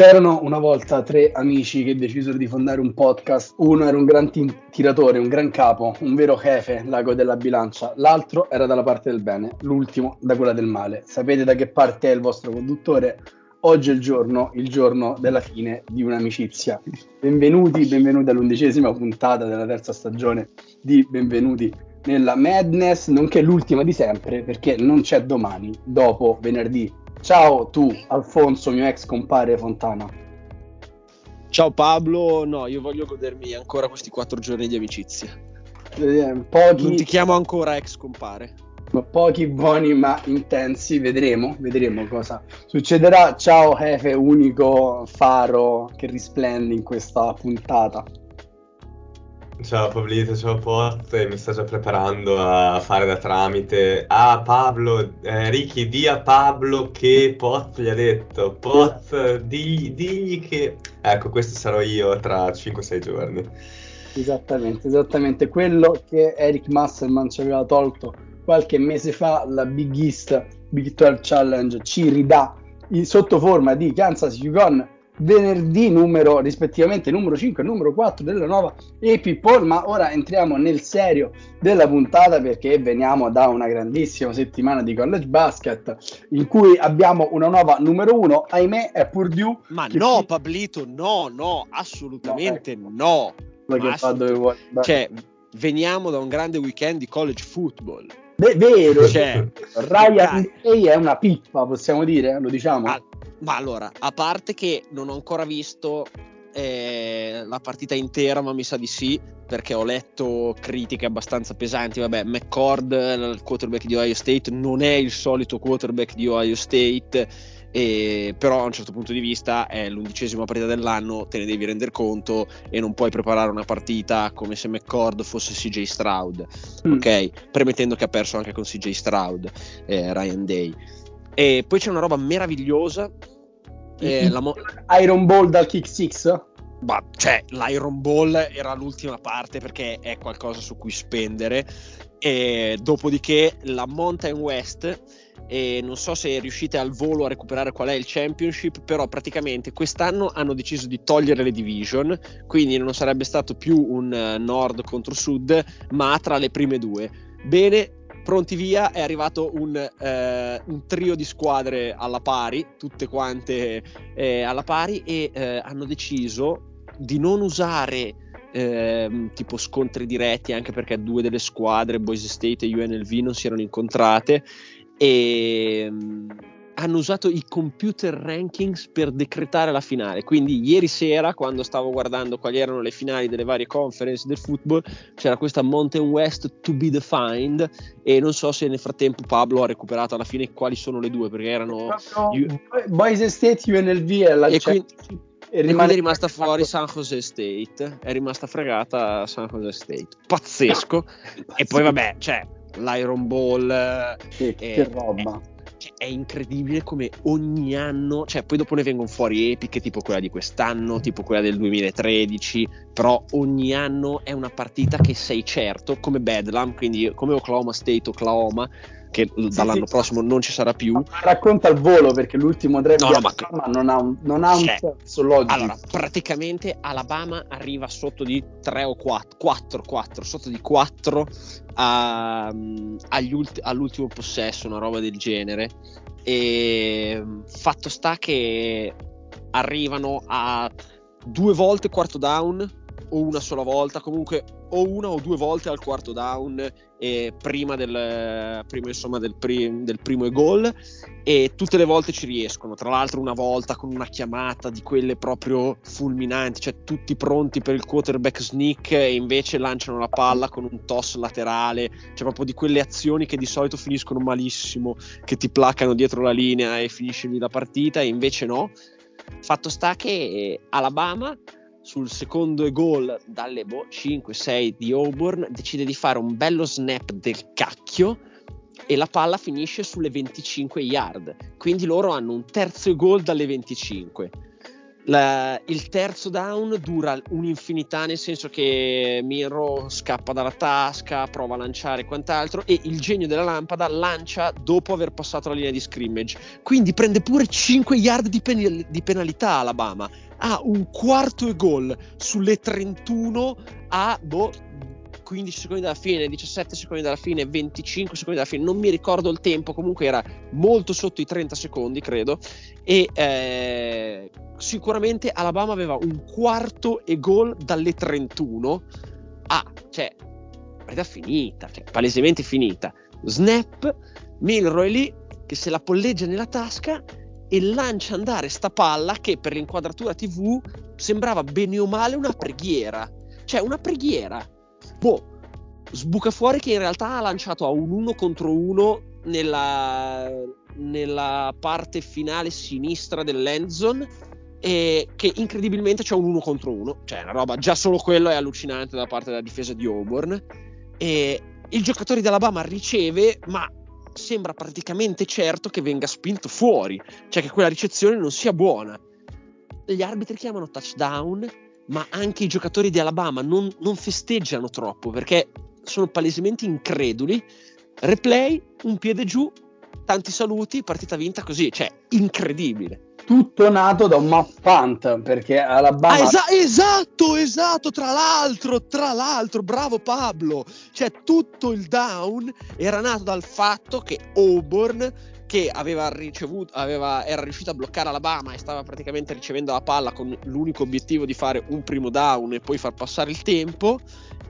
C'erano una volta tre amici che decisero di fondare un podcast. Uno era un gran t- tiratore, un gran capo, un vero jefe, l'ago della bilancia. L'altro era dalla parte del bene, l'ultimo da quella del male. Sapete da che parte è il vostro conduttore? Oggi è il giorno, il giorno della fine di un'amicizia. Benvenuti, benvenuti all'undicesima puntata della terza stagione di Benvenuti nella Madness, nonché l'ultima di sempre, perché non c'è domani, dopo venerdì Ciao tu, Alfonso, mio ex compare Fontana. Ciao Pablo, no, io voglio godermi ancora questi quattro giorni di amicizia. Eh, pochi... Non ti chiamo ancora ex compare. Pochi buoni ma intensi, vedremo, vedremo cosa succederà. Ciao Efe, unico faro che risplende in questa puntata. Ciao Pablito, ciao Pot, mi sto già preparando a fare da tramite. Ah Pablo, eh, Ricky, di a Pablo che Pot gli ha detto. Pot, di, digli che... Ecco, questo sarò io tra 5-6 giorni. Esattamente, esattamente. Quello che Eric Masselman ci aveva tolto qualche mese fa, la Big East Big 12 Challenge, ci ridà sotto forma di Kansas Yukon venerdì numero rispettivamente numero 5 e numero 4 della nuova AP Poll ma ora entriamo nel serio della puntata perché veniamo da una grandissima settimana di college basket in cui abbiamo una nuova numero 1 ahimè è Purdue ma no fi- Pablito no no assolutamente no, no. Che fa dove vuoi. cioè veniamo da un grande weekend di college football. Beh, vero. Cioè, Ryan Day è una pippa possiamo dire lo diciamo? Ah, ma allora, a parte che non ho ancora visto eh, la partita intera, ma mi sa di sì, perché ho letto critiche abbastanza pesanti. Vabbè, McCord, il quarterback di Ohio State, non è il solito quarterback di Ohio State, eh, però a un certo punto di vista è l'undicesima partita dell'anno, te ne devi rendere conto e non puoi preparare una partita come se McCord fosse CJ Stroud, mm. ok? Premettendo che ha perso anche con CJ Stroud, eh, Ryan Day. E poi c'è una roba meravigliosa. Eh, la mo- Iron Ball dal kick 6? Ma cioè, l'Iron Ball era l'ultima parte perché è qualcosa su cui spendere. E dopodiché la Mountain West. E non so se riuscite al volo a recuperare qual è il championship, però praticamente quest'anno hanno deciso di togliere le division, quindi non sarebbe stato più un uh, nord contro sud, ma tra le prime due. Bene, pronti via, è arrivato un, eh, un, trio di squadre alla pari, tutte quante eh, alla pari, e eh, hanno deciso di non usare ehm, tipo scontri diretti, anche perché due delle squadre, Boise State e UNLV, non si erano incontrate. E hanno usato i computer rankings per decretare la finale. Quindi ieri sera, quando stavo guardando quali erano le finali delle varie conference del football, c'era questa Mountain West to be defined e non so se nel frattempo Pablo ha recuperato alla fine quali sono le due, perché erano... Boise State, UNLV e la e quindi, e rimane... è rimasta fuori San Jose State, è rimasta fregata San Jose State. Pazzesco. e poi vabbè, cioè, l'Iron Ball... Che, eh, che roba. È, incredibile come ogni anno, cioè poi dopo ne vengono fuori epiche tipo quella di quest'anno, tipo quella del 2013, però ogni anno è una partita che sei certo, come Bedlam, quindi come Oklahoma State, Oklahoma, che dall'anno sì, prossimo non ci sarà più. Racconta il volo perché l'ultimo drive no, no, ma... non ha un, non ha un senso logico. Allora, praticamente Alabama arriva sotto di 3 o 4, 4, 4 sotto di 4 a, ulti, all'ultimo possesso, una roba del genere. E fatto sta che arrivano a due volte quarto down o una sola volta, comunque o una o due volte al quarto down eh, prima, del, prima insomma, del, prim, del primo gol e tutte le volte ci riescono, tra l'altro una volta con una chiamata di quelle proprio fulminanti, cioè tutti pronti per il quarterback sneak e invece lanciano la palla con un toss laterale, cioè proprio di quelle azioni che di solito finiscono malissimo, che ti placano dietro la linea e finisce lì la partita e invece no. Fatto sta che Alabama sul secondo gol dalle boh, 5-6 di Auburn decide di fare un bello snap del cacchio e la palla finisce sulle 25 yard. Quindi loro hanno un terzo gol dalle 25 La, il terzo down dura un'infinità, nel senso che Miro scappa dalla tasca, prova a lanciare quant'altro, e il genio della lampada lancia dopo aver passato la linea di scrimmage. Quindi prende pure 5 yard di, pen- di penalità Alabama. Ha un quarto e gol sulle 31 a boh, 15 secondi dalla fine, 17 secondi dalla fine, 25 secondi dalla fine, non mi ricordo il tempo, comunque era molto sotto i 30 secondi, credo, e eh, sicuramente Alabama aveva un quarto e gol dalle 31 ah, cioè, partita finita, cioè, palesemente finita. Snap, Milroy lì che se la polleggia nella tasca e lancia andare sta palla che per l'inquadratura TV sembrava bene o male una preghiera. Cioè, una preghiera boh, sbuca fuori che in realtà ha lanciato a un uno contro uno nella, nella parte finale sinistra dell'endzone e che incredibilmente c'è un uno contro uno, cioè una roba, già solo quello è allucinante da parte della difesa di Auburn. E il giocatore di Alabama riceve ma sembra praticamente certo che venga spinto fuori, cioè che quella ricezione non sia buona. Gli arbitri chiamano touchdown ma anche i giocatori di Alabama non, non festeggiano troppo perché sono palesemente increduli. Replay, un piede giù, tanti saluti, partita vinta così, cioè incredibile. Tutto nato da un muff punt perché Alabama. Ah, esa- esatto, esatto. Tra l'altro, tra l'altro, bravo Pablo. Cioè, tutto il down era nato dal fatto che Auburn che aveva ricevuto, aveva, era riuscito a bloccare Alabama e stava praticamente ricevendo la palla con l'unico obiettivo di fare un primo down e poi far passare il tempo.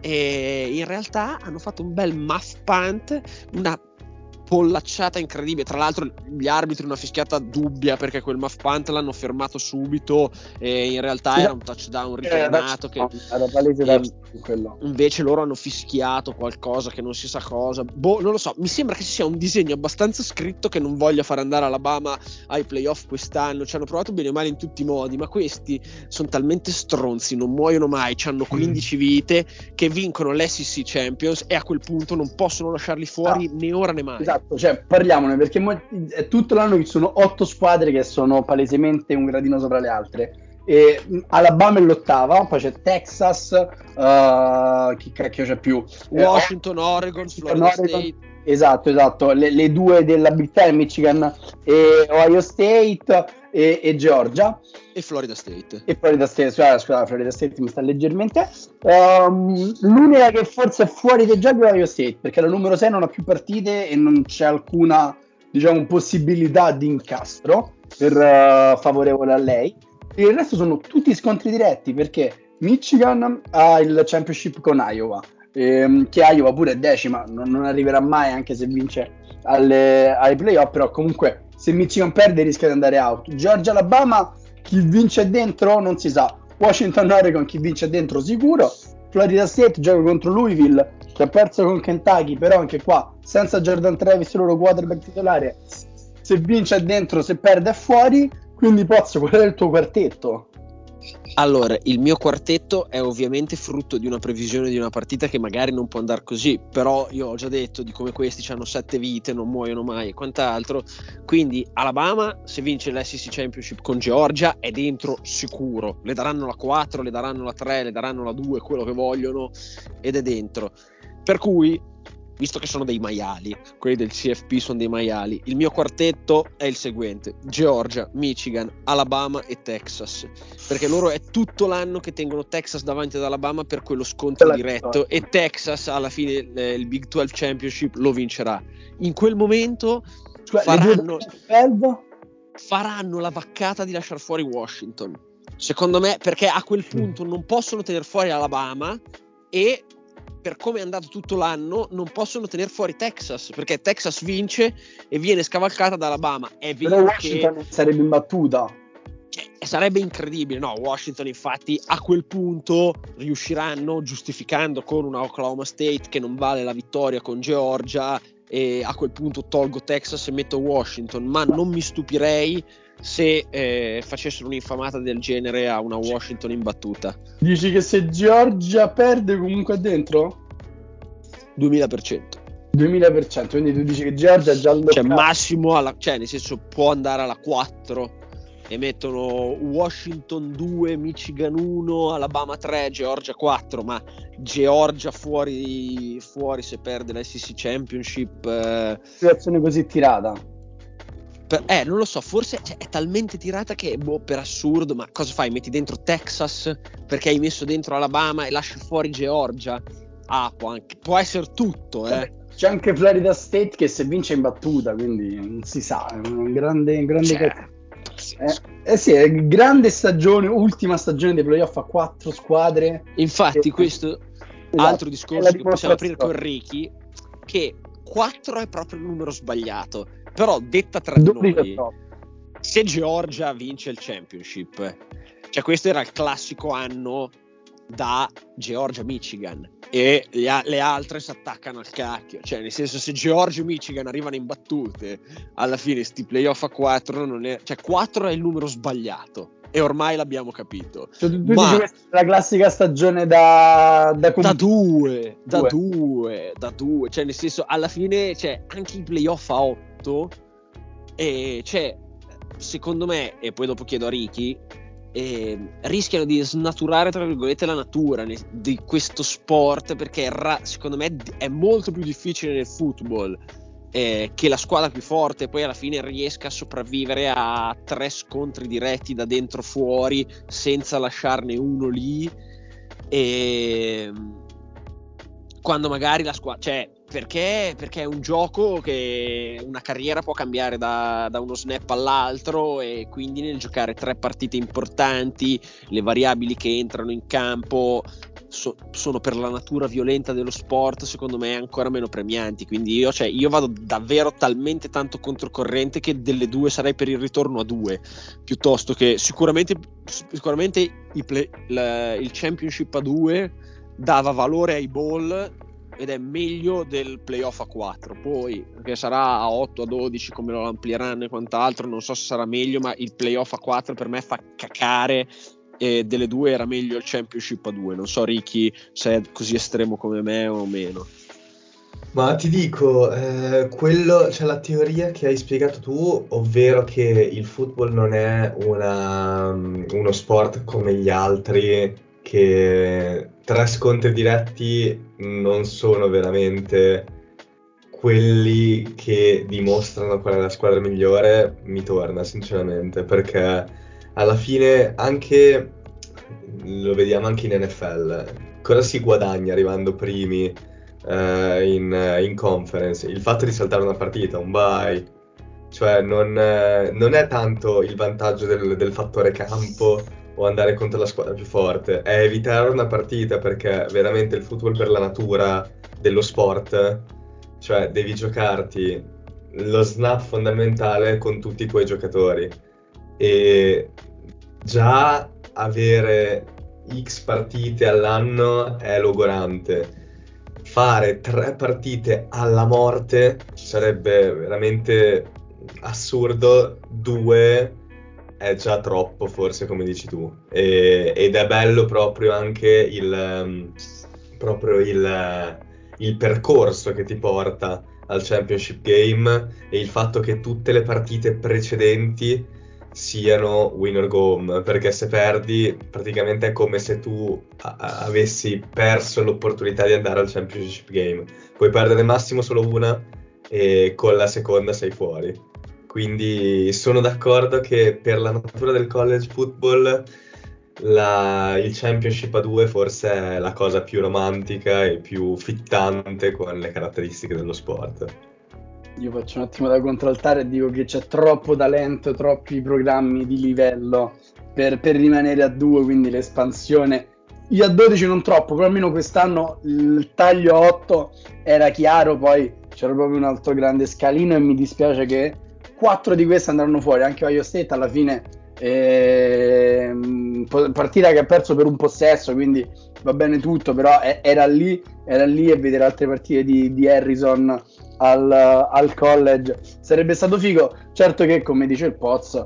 E in realtà hanno fatto un bel muff punt, una pollacciata incredibile. Tra l'altro, gli arbitri una fischiata dubbia perché quel muff punt l'hanno fermato subito. E in realtà era un touchdown ritornato. Che, era palese da quello. Invece loro hanno fischiato qualcosa che non si sa cosa. Boh, non lo so. Mi sembra che ci sia un disegno abbastanza scritto che non voglia far andare Alabama ai playoff quest'anno. Ci hanno provato bene o male in tutti i modi, ma questi sono talmente stronzi, non muoiono mai. Hanno 15 mm. vite che vincono l'SEC Champions e a quel punto non possono lasciarli fuori ah, né ora né mai. Esatto esatto, cioè parliamone perché mo- è tutto l'anno che ci sono otto squadre che sono palesemente un gradino sopra le altre. E Alabama è l'ottava, poi c'è Texas, uh, chi cacchio c'è più? Eh, Washington, eh, Oregon, Florida Oregon. State. Esatto, esatto, le, le, due della Big Ten, Michigan e Ohio State e, e, Georgia. E Florida State. E Florida State, scusate, scusate Florida State mi sta leggermente. Um, l'unica che forse è fuori dai giochi è Ohio State, perché la numero 6 non ha più partite e non c'è alcuna, diciamo, possibilità di incastro per uh, favorevole a lei. E il resto sono tutti scontri diretti, perché Michigan ha il championship con Iowa, ehm, che Iowa pure è decima, non, non arriverà mai anche se vince alle, ai playoff, però comunque se Michigan perde rischia di andare out. Georgia Alabama, chi vince dentro non si sa. Washington Oregon, chi vince dentro sicuro. Florida State gioca contro Louisville, che ha perso con Kentucky, però anche qua senza Jordan Travis, loro quarterback titolare. Se vince dentro, se perde è fuori. Quindi Pozzo, qual è il tuo quartetto? Allora, il mio quartetto è ovviamente frutto di una previsione di una partita che magari non può andare così, però io ho già detto di come questi hanno sette vite, non muoiono mai e quant'altro. Quindi Alabama, se vince l'SEC Championship con Georgia, è dentro sicuro. Le daranno la 4, le daranno la 3, le daranno la 2, quello che vogliono, ed è dentro. Per cui visto che sono dei maiali, quelli del CFP sono dei maiali, il mio quartetto è il seguente: Georgia, Michigan, Alabama e Texas. Perché loro è tutto l'anno che tengono Texas davanti ad Alabama per quello scontro diretto e Texas alla fine eh, il Big 12 Championship lo vincerà. In quel momento cioè, faranno, faranno la vaccata di lasciare fuori Washington. Secondo me, perché a quel punto non possono tenere fuori Alabama e per come è andato tutto l'anno, non possono tenere fuori Texas, perché Texas vince e viene scavalcata da Alabama. È vero Però Washington che... sarebbe imbattuta. Cioè, sarebbe incredibile, no? Washington, infatti, a quel punto riusciranno, giustificando con una Oklahoma State che non vale la vittoria con Georgia, e a quel punto tolgo Texas e metto Washington, ma non mi stupirei se eh, facessero un'infamata del genere a una Washington imbattuta. Dici che se Georgia perde comunque è dentro? 2000%. 2000%, quindi tu dici che Georgia è già allocata. Cioè massimo alla, cioè nel senso può andare alla 4 e mettono Washington 2, Michigan 1, Alabama 3, Georgia 4, ma Georgia fuori, fuori se perde la SEC Championship. Eh... Situazione così tirata. Per, eh, non lo so, forse cioè, è talmente tirata che, boh, per assurdo, ma cosa fai? Metti dentro Texas perché hai messo dentro Alabama e lasci fuori Georgia? Ah, può, anche, può essere tutto, eh. C'è anche Florida State che se vince in battuta, quindi non si sa, è un grande, un grande cioè, eh, eh, sì, è grande stagione, ultima stagione dei playoff a quattro squadre. Infatti, e, questo esatto, altro discorso che possiamo aprire con Ricky, che 4 è proprio il numero sbagliato, però detta tra di noi, se Georgia vince il championship, cioè questo era il classico anno da Georgia-Michigan e le, le altre si attaccano al cacchio. Cioè, nel senso, se Georgia e Michigan arrivano in battute, alla fine sti playoff a 4 non è. Cioè, 4 è il numero sbagliato. E ormai l'abbiamo capito. Cioè, tu, tu Ma... dici la classica stagione da, da, com- da due, da due, da due. Cioè, nel senso, alla fine, cioè, anche i playoff a 8, e, cioè, secondo me, e poi dopo chiedo a Ricky, eh, rischiano di snaturare tra virgolette la natura ne, di questo sport perché ra- secondo me è molto più difficile nel football eh, che la squadra più forte poi alla fine riesca a sopravvivere a tre scontri diretti da dentro fuori senza lasciarne uno lì e quando magari la squadra cioè perché? Perché è un gioco che una carriera può cambiare da, da, uno snap all'altro e quindi nel giocare tre partite importanti, le variabili che entrano in campo so, sono per la natura violenta dello sport, secondo me ancora meno premianti. Quindi io, cioè, io vado davvero talmente tanto controcorrente che delle due sarei per il ritorno a due, piuttosto che sicuramente, sicuramente play, la, il championship a due dava valore ai ball ed è meglio del playoff a 4. Poi, che sarà a 8, a 12, come lo amplieranno e quant'altro, non so se sarà meglio, ma il playoff a 4 per me fa cacare. E delle due era meglio il championship a 2. Non so, Ricky, se è così estremo come me o meno. Ma ti dico, eh, quello, cioè la teoria che hai spiegato tu, ovvero che il football non è una, uno sport come gli altri che tre scontri diretti non sono veramente quelli che dimostrano qual è la squadra migliore, mi torna sinceramente, perché alla fine anche, lo vediamo anche in NFL, cosa si guadagna arrivando primi eh, in, in, conference? Il fatto di saltare una partita, un bye, cioè non, eh, non è tanto il vantaggio del, del fattore campo o andare contro la squadra più forte, è evitare una partita perché veramente il football per la natura dello sport, cioè devi giocarti lo snap fondamentale con tutti i tuoi giocatori e già avere X partite all'anno è logorante. Fare tre partite alla morte sarebbe veramente assurdo, due è già troppo, forse, come dici tu. E, ed è bello proprio anche il, um, proprio il, il percorso che ti porta al Championship Game e il fatto che tutte le partite precedenti siano win or go home perché se perdi praticamente è come se tu a- avessi perso l'opportunità di andare al championship game puoi perdere massimo solo una e con la seconda sei fuori quindi sono d'accordo che per la natura del college football la, il championship a due forse è la cosa più romantica e più fittante con le caratteristiche dello sport. Io faccio un attimo da contraltare e dico che c'è troppo talento, troppi programmi di livello per, per rimanere a due, quindi l'espansione. Io a 12 non troppo, però almeno quest'anno il taglio a 8 era chiaro, poi c'era proprio un altro grande scalino e mi dispiace che quattro di queste andranno fuori, anche Ohio State alla fine eh, partita che ha perso per un possesso, quindi va bene tutto, però era lì, era lì e vedere altre partite di, di Harrison al, al, college sarebbe stato figo. Certo che, come dice il Poz,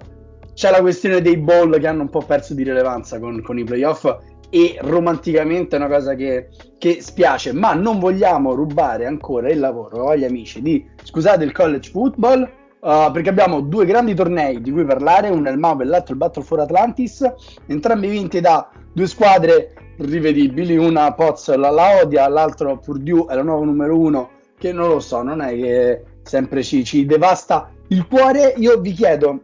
c'è la questione dei bowl che hanno un po' perso di rilevanza con, con i playoff e romanticamente è una cosa che, che, spiace, ma non vogliamo rubare ancora il lavoro agli amici di, scusate, il college football Uh, perché abbiamo due grandi tornei di cui parlare, uno è il MAV e l'altro il Battle for Atlantis, entrambi vinti da due squadre rivedibili, una Poz la odia, l'altro Purdue è la nuova numero uno, che non lo so, non è che sempre ci, ci devasta il cuore. Io vi chiedo,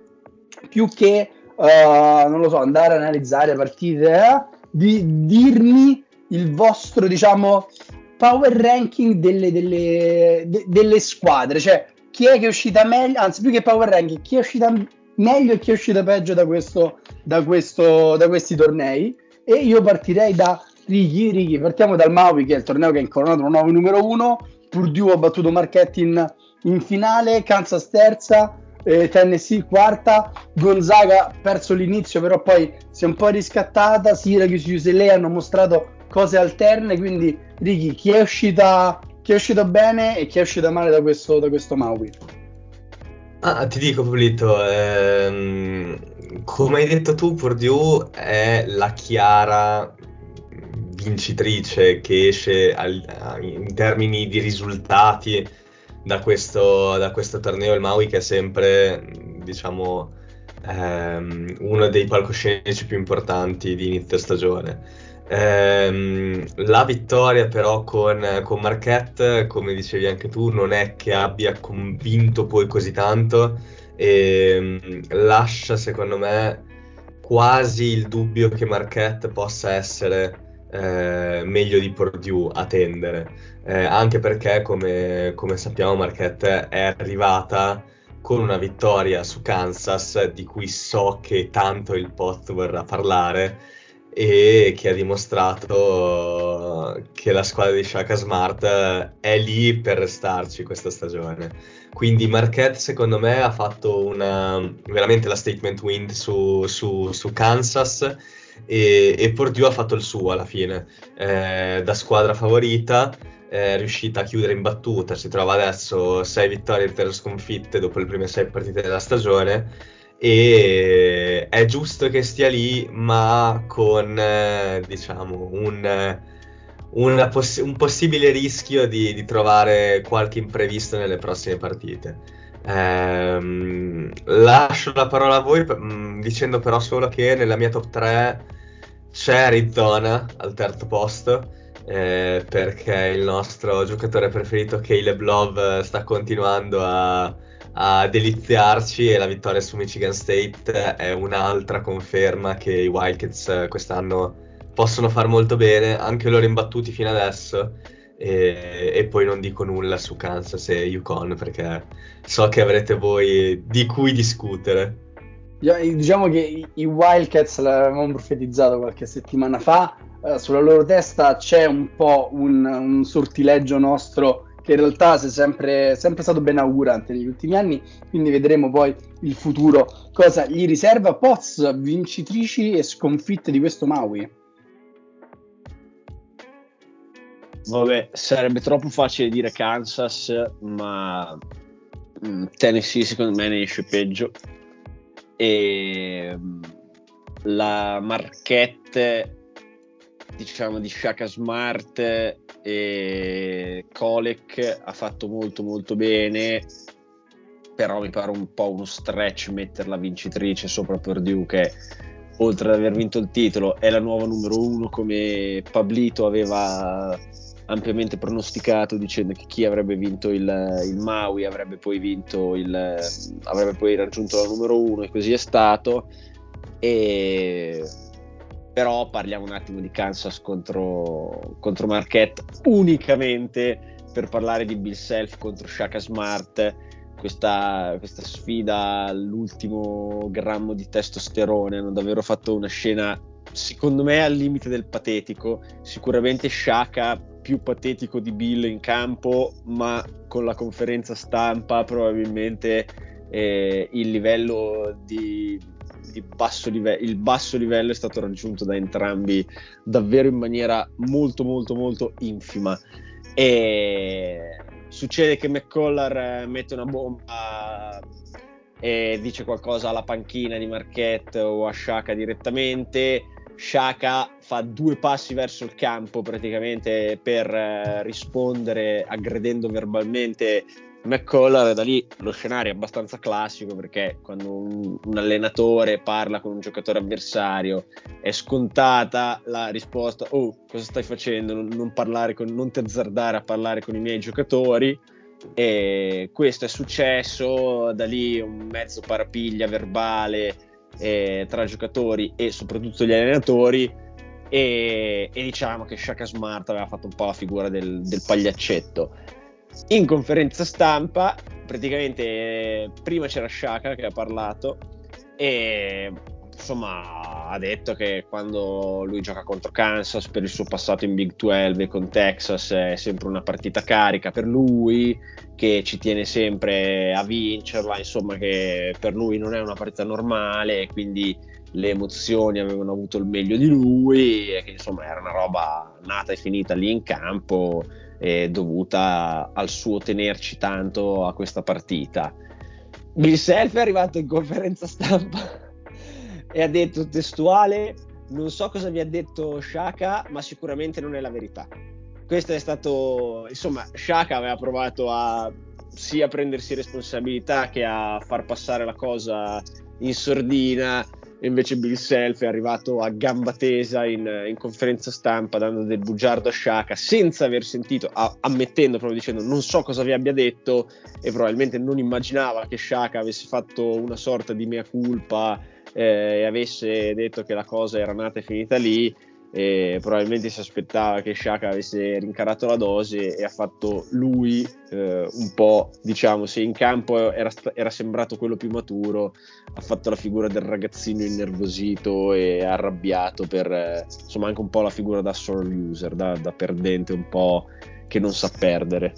più che, uh, non lo so, andare a analizzare partite, eh, di dirmi il vostro, diciamo, power ranking delle, delle, de, delle squadre, cioè chi è che è uscita meglio, anzi più che power ranking, chi è uscita meglio e chi è uscita peggio da, questo, da, questo, da questi tornei. E io partirei da Ricky, Ricky, partiamo dal Maui che è il torneo che ha incoronato un nuovo numero uno, Purdue ha battuto Marchetti in, in finale, Kansas terza, eh, Tennessee quarta, Gonzaga ha perso l'inizio però poi si è un po' riscattata, Syracuse e UCLA hanno mostrato cose alterne, quindi Ricky, chi è uscita chi è uscito bene e chi è uscito male da questo, da questo Maui? Ah, ti dico Pablito, ehm, come hai detto tu, Purdue è la chiara vincitrice che esce al, in termini di risultati da questo, da questo, torneo, il Maui che è sempre, diciamo, ehm, uno dei palcoscenici più importanti di inizio stagione. Ehm, la vittoria però con, con, Marquette, come dicevi anche tu, non è che abbia convinto poi così tanto e ehm, lascia secondo me quasi il dubbio che Marquette possa essere eh, meglio di Purdue a tendere, eh, anche perché come, come sappiamo Marquette è arrivata con una vittoria su Kansas di cui so che tanto il Pot vorrà parlare e che ha dimostrato che la squadra di Shaka Smart è lì per restarci questa stagione. Quindi Marquette secondo me ha fatto una, veramente la statement win su, su, su Kansas e, e, Purdue ha fatto il suo alla fine. Eh, da squadra favorita è riuscita a chiudere in battuta, si trova adesso 6 vittorie e 3 sconfitte dopo le prime 6 partite della stagione e è giusto che stia lì, ma con eh, diciamo un, poss- un, possibile rischio di, di, trovare qualche imprevisto nelle prossime partite. Ehm, lascio la parola a voi mm, dicendo però solo che nella mia top 3 c'è Arizona al terzo posto. Eh, perché il nostro giocatore preferito Caleb Love sta continuando a, a deliziarci e la vittoria su Michigan State è un'altra conferma che i Wildcats quest'anno possono far molto bene, anche loro imbattuti fino adesso. E, e, poi non dico nulla su Kansas e Yukon perché so che avrete voi di cui discutere. Diciamo che i Wildcats l'avevamo profetizzato qualche settimana fa, eh, sulla loro testa c'è un po' un, un sortileggio nostro che in realtà è sempre, sempre stato ben augurante negli ultimi anni, quindi vedremo poi il futuro cosa gli riserva. Poz, vincitrici e sconfitte di questo Maui. Vabbè, sarebbe troppo facile dire Kansas, ma mm, Tennessee secondo me ne esce peggio. E mm, la Marchette diciamo di Shaka Smart e Kolek ha fatto molto molto bene però mi pare un po' uno stretch metterla vincitrice sopra Purdue che oltre ad aver vinto il titolo è la nuova numero uno come Pablito aveva ampiamente pronosticato dicendo che chi avrebbe vinto il, il Maui avrebbe poi vinto il avrebbe poi raggiunto la numero uno e così è stato. E però parliamo un attimo di Kansas contro, contro Marquette unicamente per parlare di Bill Self contro Shaka Smart. Questa, questa sfida all'ultimo grammo di testosterone hanno davvero fatto una scena secondo me al limite del patetico. Sicuramente Shaka più patetico di Bill in campo ma con la conferenza stampa probabilmente eh, il livello di basso live- il basso livello è stato raggiunto da entrambi davvero in maniera molto molto molto infima. E succede che McCollar mette una bomba e dice qualcosa alla panchina di Marquette o a Shaka direttamente Shaka fa due passi verso il campo praticamente per rispondere aggredendo verbalmente McCollar da lì lo scenario è abbastanza classico perché quando un, un, allenatore parla con un giocatore avversario è scontata la risposta oh cosa stai facendo? Non, non, con, non ti azzardare a parlare con i miei giocatori. E questo è successo da lì un mezzo parapiglia verbale eh, tra giocatori e soprattutto gli allenatori e, e, diciamo che Shaka Smart aveva fatto un po' la figura del, del pagliaccetto. In conferenza stampa, praticamente prima c'era Shaka che ha parlato e insomma ha detto che quando lui gioca contro Kansas per il suo passato in Big 12 e con Texas è sempre una partita carica per lui, che ci tiene sempre a vincerla, insomma che per lui non è una partita normale, quindi le emozioni avevano avuto il meglio di lui e che insomma era una roba nata e finita lì in campo dovuta al suo tenerci tanto a questa partita. Bill Self è arrivato in conferenza stampa e ha detto testuale non so cosa vi ha detto Shaka ma sicuramente non è la verità. Questo è stato insomma Shaka aveva provato a sia prendersi responsabilità che a far passare la cosa in sordina invece Bill Self è arrivato a gamba tesa in, in, conferenza stampa dando del bugiardo a Shaka senza aver sentito, a, ammettendo proprio dicendo non so cosa vi abbia detto e probabilmente non immaginava che Shaka avesse fatto una sorta di mea culpa eh, e avesse detto che la cosa era nata e finita lì e probabilmente si aspettava che Shaka avesse rincarato la dose e ha fatto lui eh, un po' diciamo se in campo era, era, sembrato quello più maturo ha fatto la figura del ragazzino innervosito e arrabbiato per eh, insomma anche un po' la figura da sore user da, da perdente un po' che non sa perdere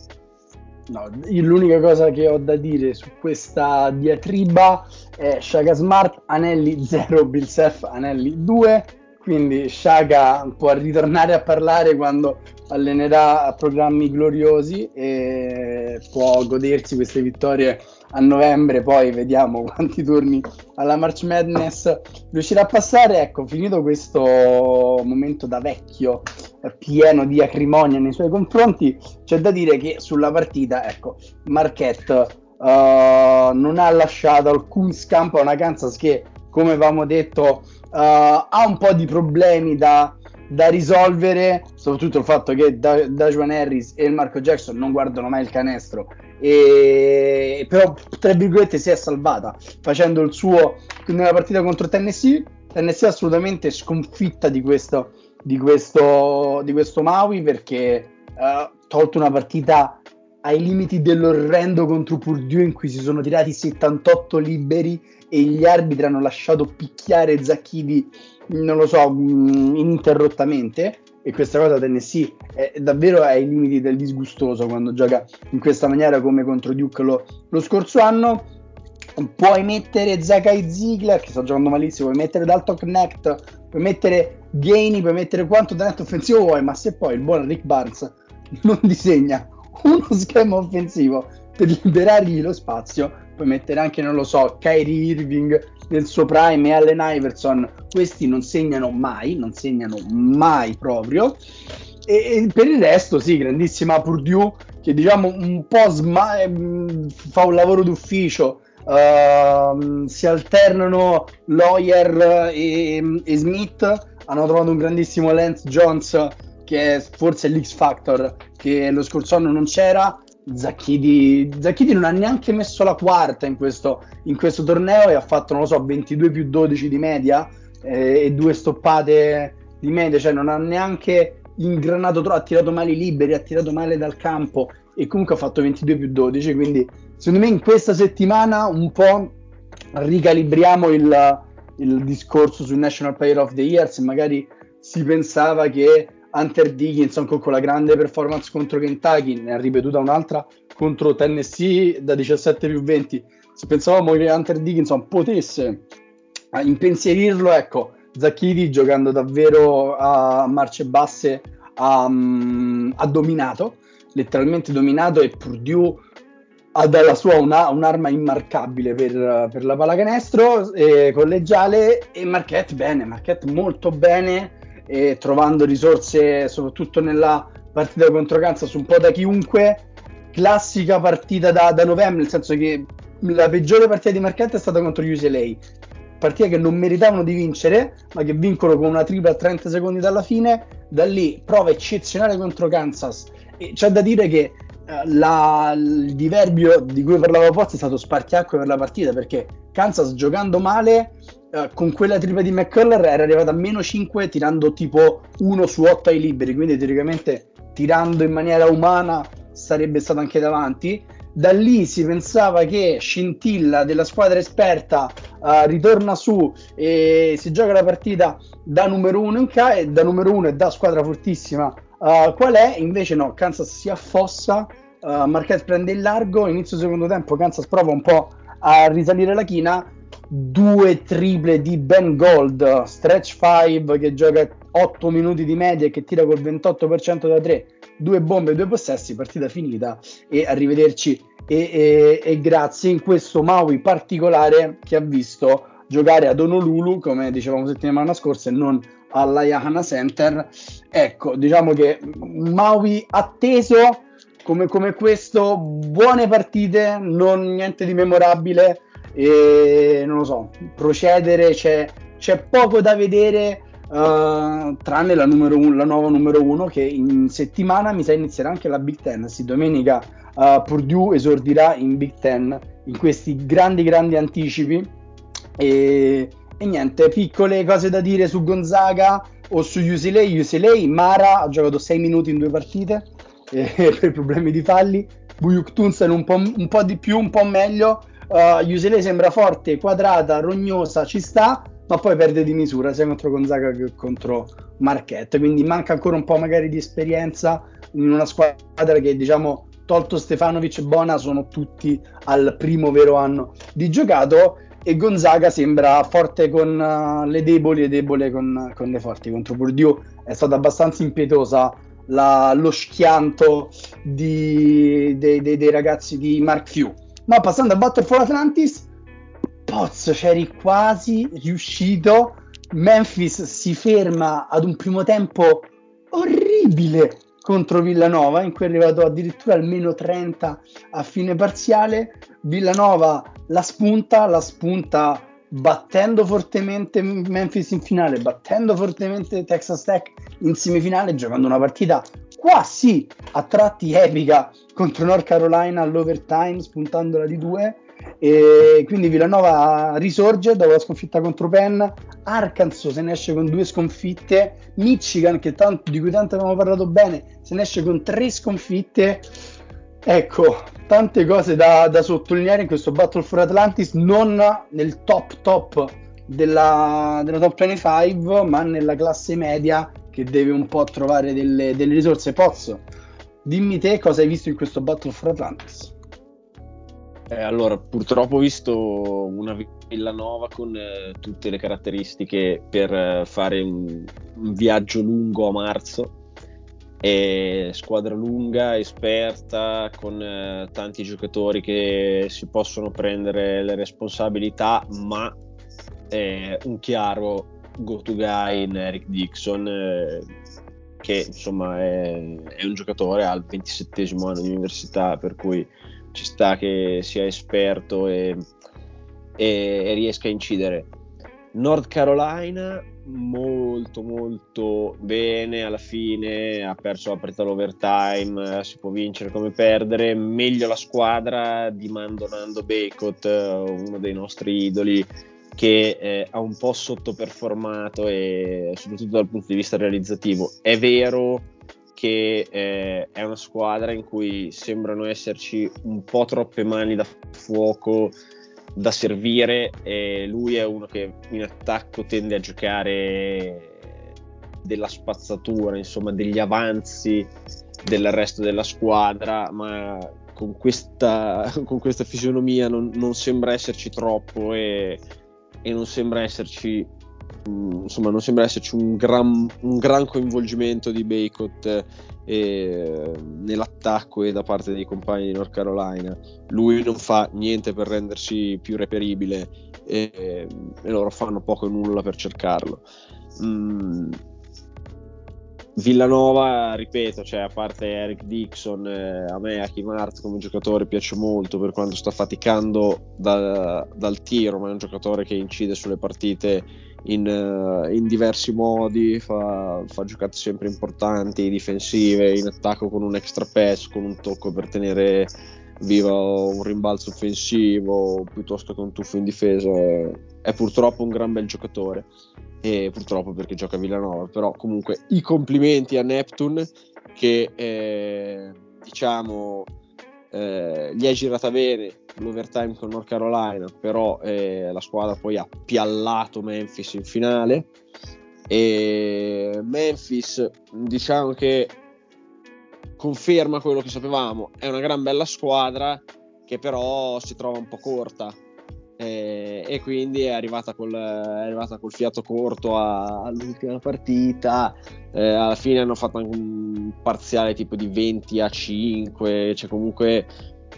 No, l'unica cosa che ho da dire su questa diatriba è Shaka Smart, Anelli 0, Bill Self, Anelli 2 quindi Shaka può ritornare a parlare quando allenerà programmi gloriosi e può godersi queste vittorie a novembre, poi vediamo quanti turni alla March Madness riuscirà a passare. Ecco, finito questo momento da vecchio pieno di acrimonia nei suoi confronti, c'è da dire che sulla partita, ecco, Marquette uh, non ha lasciato alcun scampo a una Kansas che, come avevamo detto, ha un po' di problemi da, da, risolvere, soprattutto il fatto che da, Dajuan Harris e il Marco Jackson non guardano mai il canestro, e, però tra virgolette si è salvata facendo il suo nella partita contro Tennessee. Tennessee assolutamente sconfitta di questo, di questo, di questo Maui perché ha uh, tolto una partita ai limiti dell'orrendo contro Purdue in cui si sono tirati 78 liberi e gli arbitri hanno lasciato picchiare Zacchini, non lo so, mm, ininterrottamente. E questa cosa Tennessee è davvero ai limiti del disgustoso quando gioca in questa maniera come contro Duke lo, lo scorso anno. Puoi mettere Zakai Ziegler che sta giocando malissimo, puoi mettere Dalton Knecht, puoi mettere Gaini, puoi mettere quanto talento offensivo vuoi, ma se poi il buon Rick Barnes non disegna uno schema offensivo per liberargli lo spazio, puoi mettere anche, non lo so, Kyrie Irving nel suo prime e Allen Iverson, questi non segnano mai, non segnano mai proprio. E, e per il resto, sì, grandissima Purdue che diciamo un po' sma- ehm, fa un lavoro d'ufficio. Uh, si alternano Lawyer e, e, Smith. Hanno trovato un grandissimo Lance Jones che è forse l'X Factor che lo scorso anno non c'era. Zacchidi, Zacchidi non ha neanche messo la quarta in questo, in questo, torneo e ha fatto, non lo so, 22 più 12 di media eh, e due stoppate di media, cioè non ha neanche ingranato troppo, ha tirato male i liberi, ha tirato male dal campo e comunque ha fatto 22 più 12, quindi secondo me in questa settimana un po' ricalibriamo il, il discorso sul National Player of the Year, se magari si pensava che Hunter Dickinson con quella grande performance contro Kentucky, ne ha ripetuta un'altra contro Tennessee da 17 più 20. Se pensavamo che Hunter Dickinson potesse impensierirlo, ecco, Zacchini giocando davvero a marce basse ha, um, ha dominato, letteralmente dominato e Purdue ha dalla sua una, un'arma immarcabile per, per la pallacanestro eh, collegiale e Marquette bene, Marquette molto bene e trovando risorse soprattutto nella partita contro Kansas un po' da chiunque classica partita da, da novembre, nel senso che la peggiore partita di Marquette è stata contro UCLA partita che non meritavano di vincere, ma che vincono con una tripla a 30 secondi dalla fine. Da lì prova eccezionale contro Kansas. E c'è da dire che eh, la, il diverbio di cui parlava Pozzi è stato spartiacque per la partita perché Kansas giocando male eh, con quella tripla di McCuller era arrivata a meno 5 tirando tipo 1 su 8 ai liberi quindi teoricamente tirando in maniera umana sarebbe stato anche davanti da lì si pensava che Scintilla della squadra esperta uh, ritorna su e si gioca la partita da numero uno in K e da numero uno e da squadra fortissima uh, qual è? Invece no, Kansas si affossa, uh, Marquette prende il largo, inizio secondo tempo Kansas prova un po' a risalire la china, due triple di Ben Gold, stretch 5 che gioca 8 minuti di media e che tira col 28% da 3 due bombe, due possessi, partita finita e arrivederci e, e, e grazie in questo Maui particolare che ha visto giocare ad Honolulu, come dicevamo settimana scorsa, e non alla Yahana Center. Ecco, diciamo che Maui atteso come, come questo, buone partite, non niente di memorabile e non lo so, procedere, c'è, c'è poco da vedere Uh, tranne la, un, la, nuova numero uno che in settimana mi sa inizierà anche la Big Ten. Sì, domenica uh, Purdue esordirà in Big Ten in questi grandi grandi anticipi e, e, niente, piccole cose da dire su Gonzaga o su UCLA. UCLA, Mara ha giocato 6 minuti in due partite eh, per problemi di falli. Buyuk Tunsen un un po' di più, un po' meglio. Uh, UCLA sembra forte, quadrata, rognosa, ci sta ma poi perde di misura sia contro Gonzaga che contro Marquette, quindi manca ancora un po' magari di esperienza in una squadra che diciamo tolto Stefanovic e Bona sono tutti al primo vero anno di giocato e Gonzaga sembra forte con uh, le deboli e debole con, con, le forti contro Purdue è stata abbastanza impietosa la, lo schianto di, dei, dei, dei, ragazzi di Mark Few ma passando a Battle for Atlantis Pozzo, c'eri quasi riuscito. Memphis si ferma ad un primo tempo orribile contro Villanova, in cui è arrivato addirittura al meno 30 a fine parziale. Villanova la spunta, la spunta battendo fortemente Memphis in finale, battendo fortemente Texas Tech in semifinale, giocando una partita quasi a tratti epica contro North Carolina all'overtime, spuntandola di due. E quindi Villanova risorge dopo la sconfitta contro Penn, Arkansas se ne esce con due sconfitte, Michigan tanto, di cui tanto abbiamo parlato bene se ne esce con tre sconfitte. Ecco, tante cose da, da sottolineare in questo Battle for Atlantis, non nel top top della, della top 25, ma nella classe media che deve un po' trovare delle, delle risorse. Pozzo, dimmi te cosa hai visto in questo Battle for Atlantis. Eh, allora, purtroppo ho visto una Villanova con eh, tutte le caratteristiche per eh, fare un, un, viaggio lungo a marzo. E squadra lunga, esperta, con eh, tanti giocatori che si possono prendere le responsabilità, ma un chiaro go-to guy in Eric Dixon, eh, che insomma è, è un giocatore al 27 anno di università, per cui ci sta che sia esperto e, e, e riesca a incidere. North Carolina molto molto bene alla fine ha perso la partita all'overtime si può vincere come perdere meglio la squadra di Mandonando Bacot uno dei nostri idoli che eh, ha un po' sottoperformato e soprattutto dal punto di vista realizzativo. È vero che eh, è una squadra in cui sembrano esserci un po' troppe mani da fuoco da servire e lui è uno che in attacco tende a giocare della spazzatura, insomma degli avanzi del resto della squadra, ma con questa, con questa fisionomia non, non, sembra esserci troppo e, e non sembra esserci Mm, insomma non sembra esserci un gran, un gran coinvolgimento di Bacot eh, nell'attacco e da parte dei compagni di North Carolina. Lui non fa niente per rendersi più reperibile e, e loro fanno poco e nulla per cercarlo. Mm, Villanova, ripeto, cioè, a parte Eric Dixon, eh, a me Hakim Hart come giocatore piace molto per quanto sta faticando da, dal tiro, ma è un giocatore che incide sulle partite in, uh, in diversi modi, fa, fa, giocate sempre importanti, difensive, in attacco con un extra pass, con un tocco per tenere viva un rimbalzo offensivo piuttosto che un tuffo in difesa. È purtroppo un gran bel giocatore e purtroppo perché gioca a Villanova, però comunque i complimenti a Neptune che eh, diciamo eh, gli è girata bene l'overtime con North Carolina, però eh, la squadra poi ha piallato Memphis in finale. E Memphis diciamo che conferma quello che sapevamo, è una gran bella squadra che però si trova un po' corta. Eh, e quindi è arrivata col, è arrivata col fiato corto a, all'ultima partita. Eh, alla fine hanno fatto anche un parziale tipo di 20 a 5, cioè comunque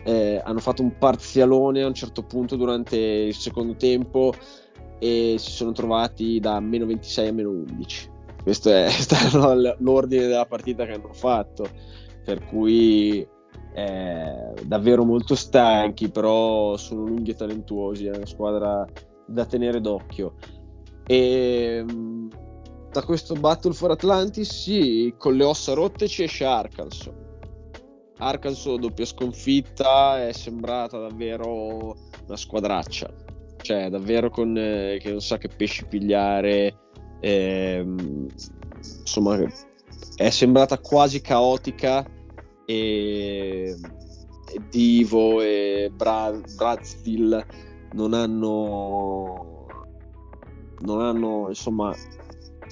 eh, hanno fatto un parzialone a un certo punto durante il secondo tempo e si sono trovati da meno 26 a meno 11. Questo è stato l'ordine della partita che hanno fatto, per cui eh, davvero molto stanchi, però sono lunghi e talentuosi, è una squadra da tenere d'occhio. E mm, da questo Battle for Atlantis, sì, con le ossa rotte ci esce Arkansas. Arkansas doppia sconfitta è sembrata davvero una squadraccia, cioè davvero con eh, che non sa che pesci pigliare, eh, insomma è sembrata quasi caotica e, Divo e Bra- Bradville non hanno, non hanno insomma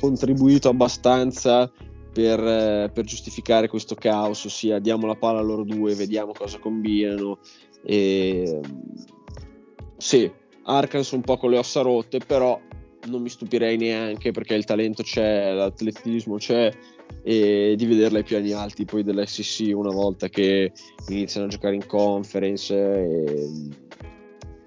contribuito abbastanza per, per, giustificare questo caos, ossia diamo la palla a loro due, vediamo cosa combinano. E, sì, Arkansas un po' con le ossa rotte, però non mi stupirei neanche perché il talento c'è, l'atletismo c'è e di vederla ai piani alti poi dell'SC una volta che iniziano a giocare in conference e,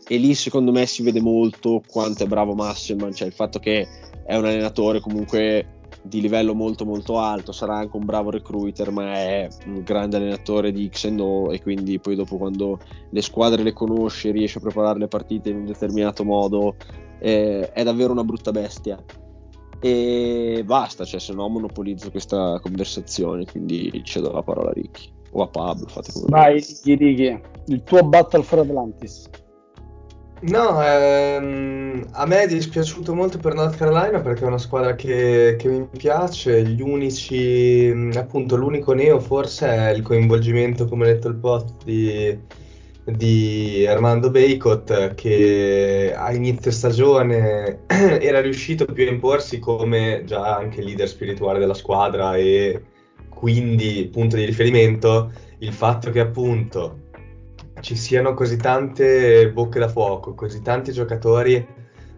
e lì secondo me si vede molto quanto è bravo Masselman, cioè il fatto che è un allenatore comunque di livello molto molto alto, sarà anche un bravo recruiter, ma è un grande allenatore di Xendo e quindi poi dopo quando le squadre le conosce, riesce a preparare le partite in un determinato modo, eh, è davvero una brutta bestia. E basta, cioè se no monopolizzo questa conversazione, quindi cedo la parola a Ricky o a Pablo, fate come Vai Ricky, Ricky, il tuo Battle for Atlantis. No, ehm, a me è dispiaciuto molto per North Carolina perché è una squadra che, che mi piace. Gli unici, appunto, l'unico neo forse è il coinvolgimento, come ha detto il post, di, di Armando Bacot che a inizio stagione era riuscito più a imporsi come già anche leader spirituale della squadra e quindi punto di riferimento. Il fatto che appunto ci siano così tante bocche da fuoco, così tanti giocatori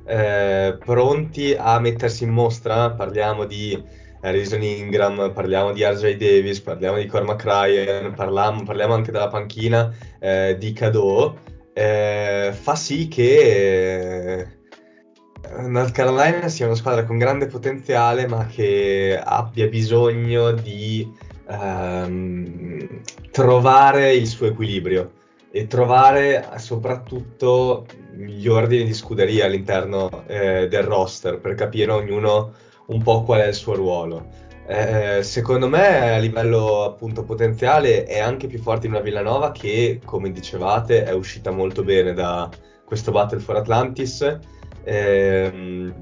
eh, pronti a mettersi in mostra, parliamo di Harrison Ingram, parliamo di RJ Davis, parliamo di Cormac Ryan, parliamo, parliamo anche della panchina eh, di Cadeau, eh, fa sì che eh, North Carolina sia una squadra con grande potenziale ma che abbia bisogno di ehm, trovare il suo equilibrio e trovare soprattutto gli ordini di scuderia all'interno eh, del roster per capire ognuno un po' qual è il suo ruolo. Eh, secondo me a livello appunto potenziale è anche più forte in una Villanova che, come dicevate, è uscita molto bene da questo Battle for Atlantis. Eh,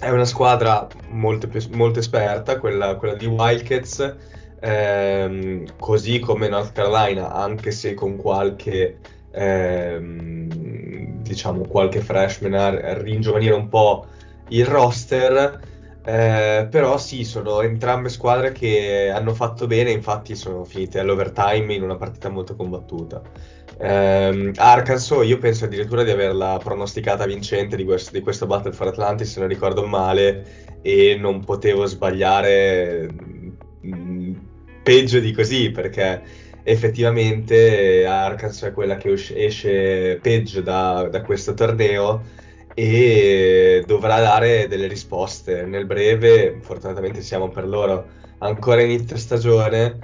è una squadra molto, molto esperta, quella, quella di Wildcats ehm, così come North Carolina, anche se con qualche, ehm, diciamo, qualche freshman a ringiovanire un po' il roster. Eh, però sì, sono entrambe squadre che hanno fatto bene, infatti sono finite all'overtime in una partita molto combattuta. Eh, Arkansas, io penso addirittura di averla pronosticata vincente di questo, di questo Battle for Atlantis, se non ricordo male, e non potevo sbagliare mh, peggio di così perché effettivamente Arkansas è quella che esce peggio da, da questo torneo e dovrà dare delle risposte. Nel breve, fortunatamente siamo per loro ancora inizio stagione,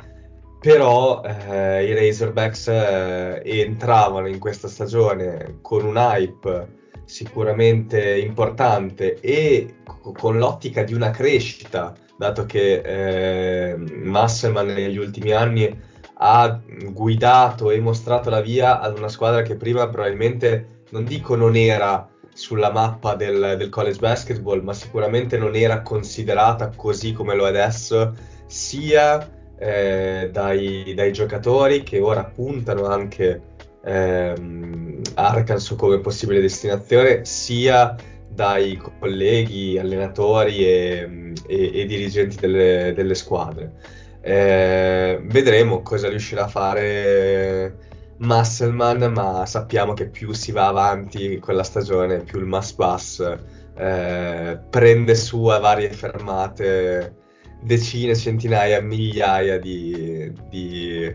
però eh, i Razorbacks eh, entravano in questa stagione con un hype sicuramente importante e con l'ottica di una crescita, dato che eh, Masselman negli ultimi anni ha guidato e mostrato la via ad una squadra che prima probabilmente, non dico non era sulla mappa del, del college basketball, ma sicuramente non era considerata così come lo è adesso, sia eh, dai, dai, giocatori che ora puntano anche ehm, Arkansas come possibile destinazione, sia dai colleghi, allenatori e, e, e dirigenti delle, delle squadre. Eh, vedremo cosa riuscirà a fare Musselman, ma sappiamo che più si va avanti con la stagione, più il Mass Bus eh, prende su a varie fermate decine, centinaia, migliaia di, di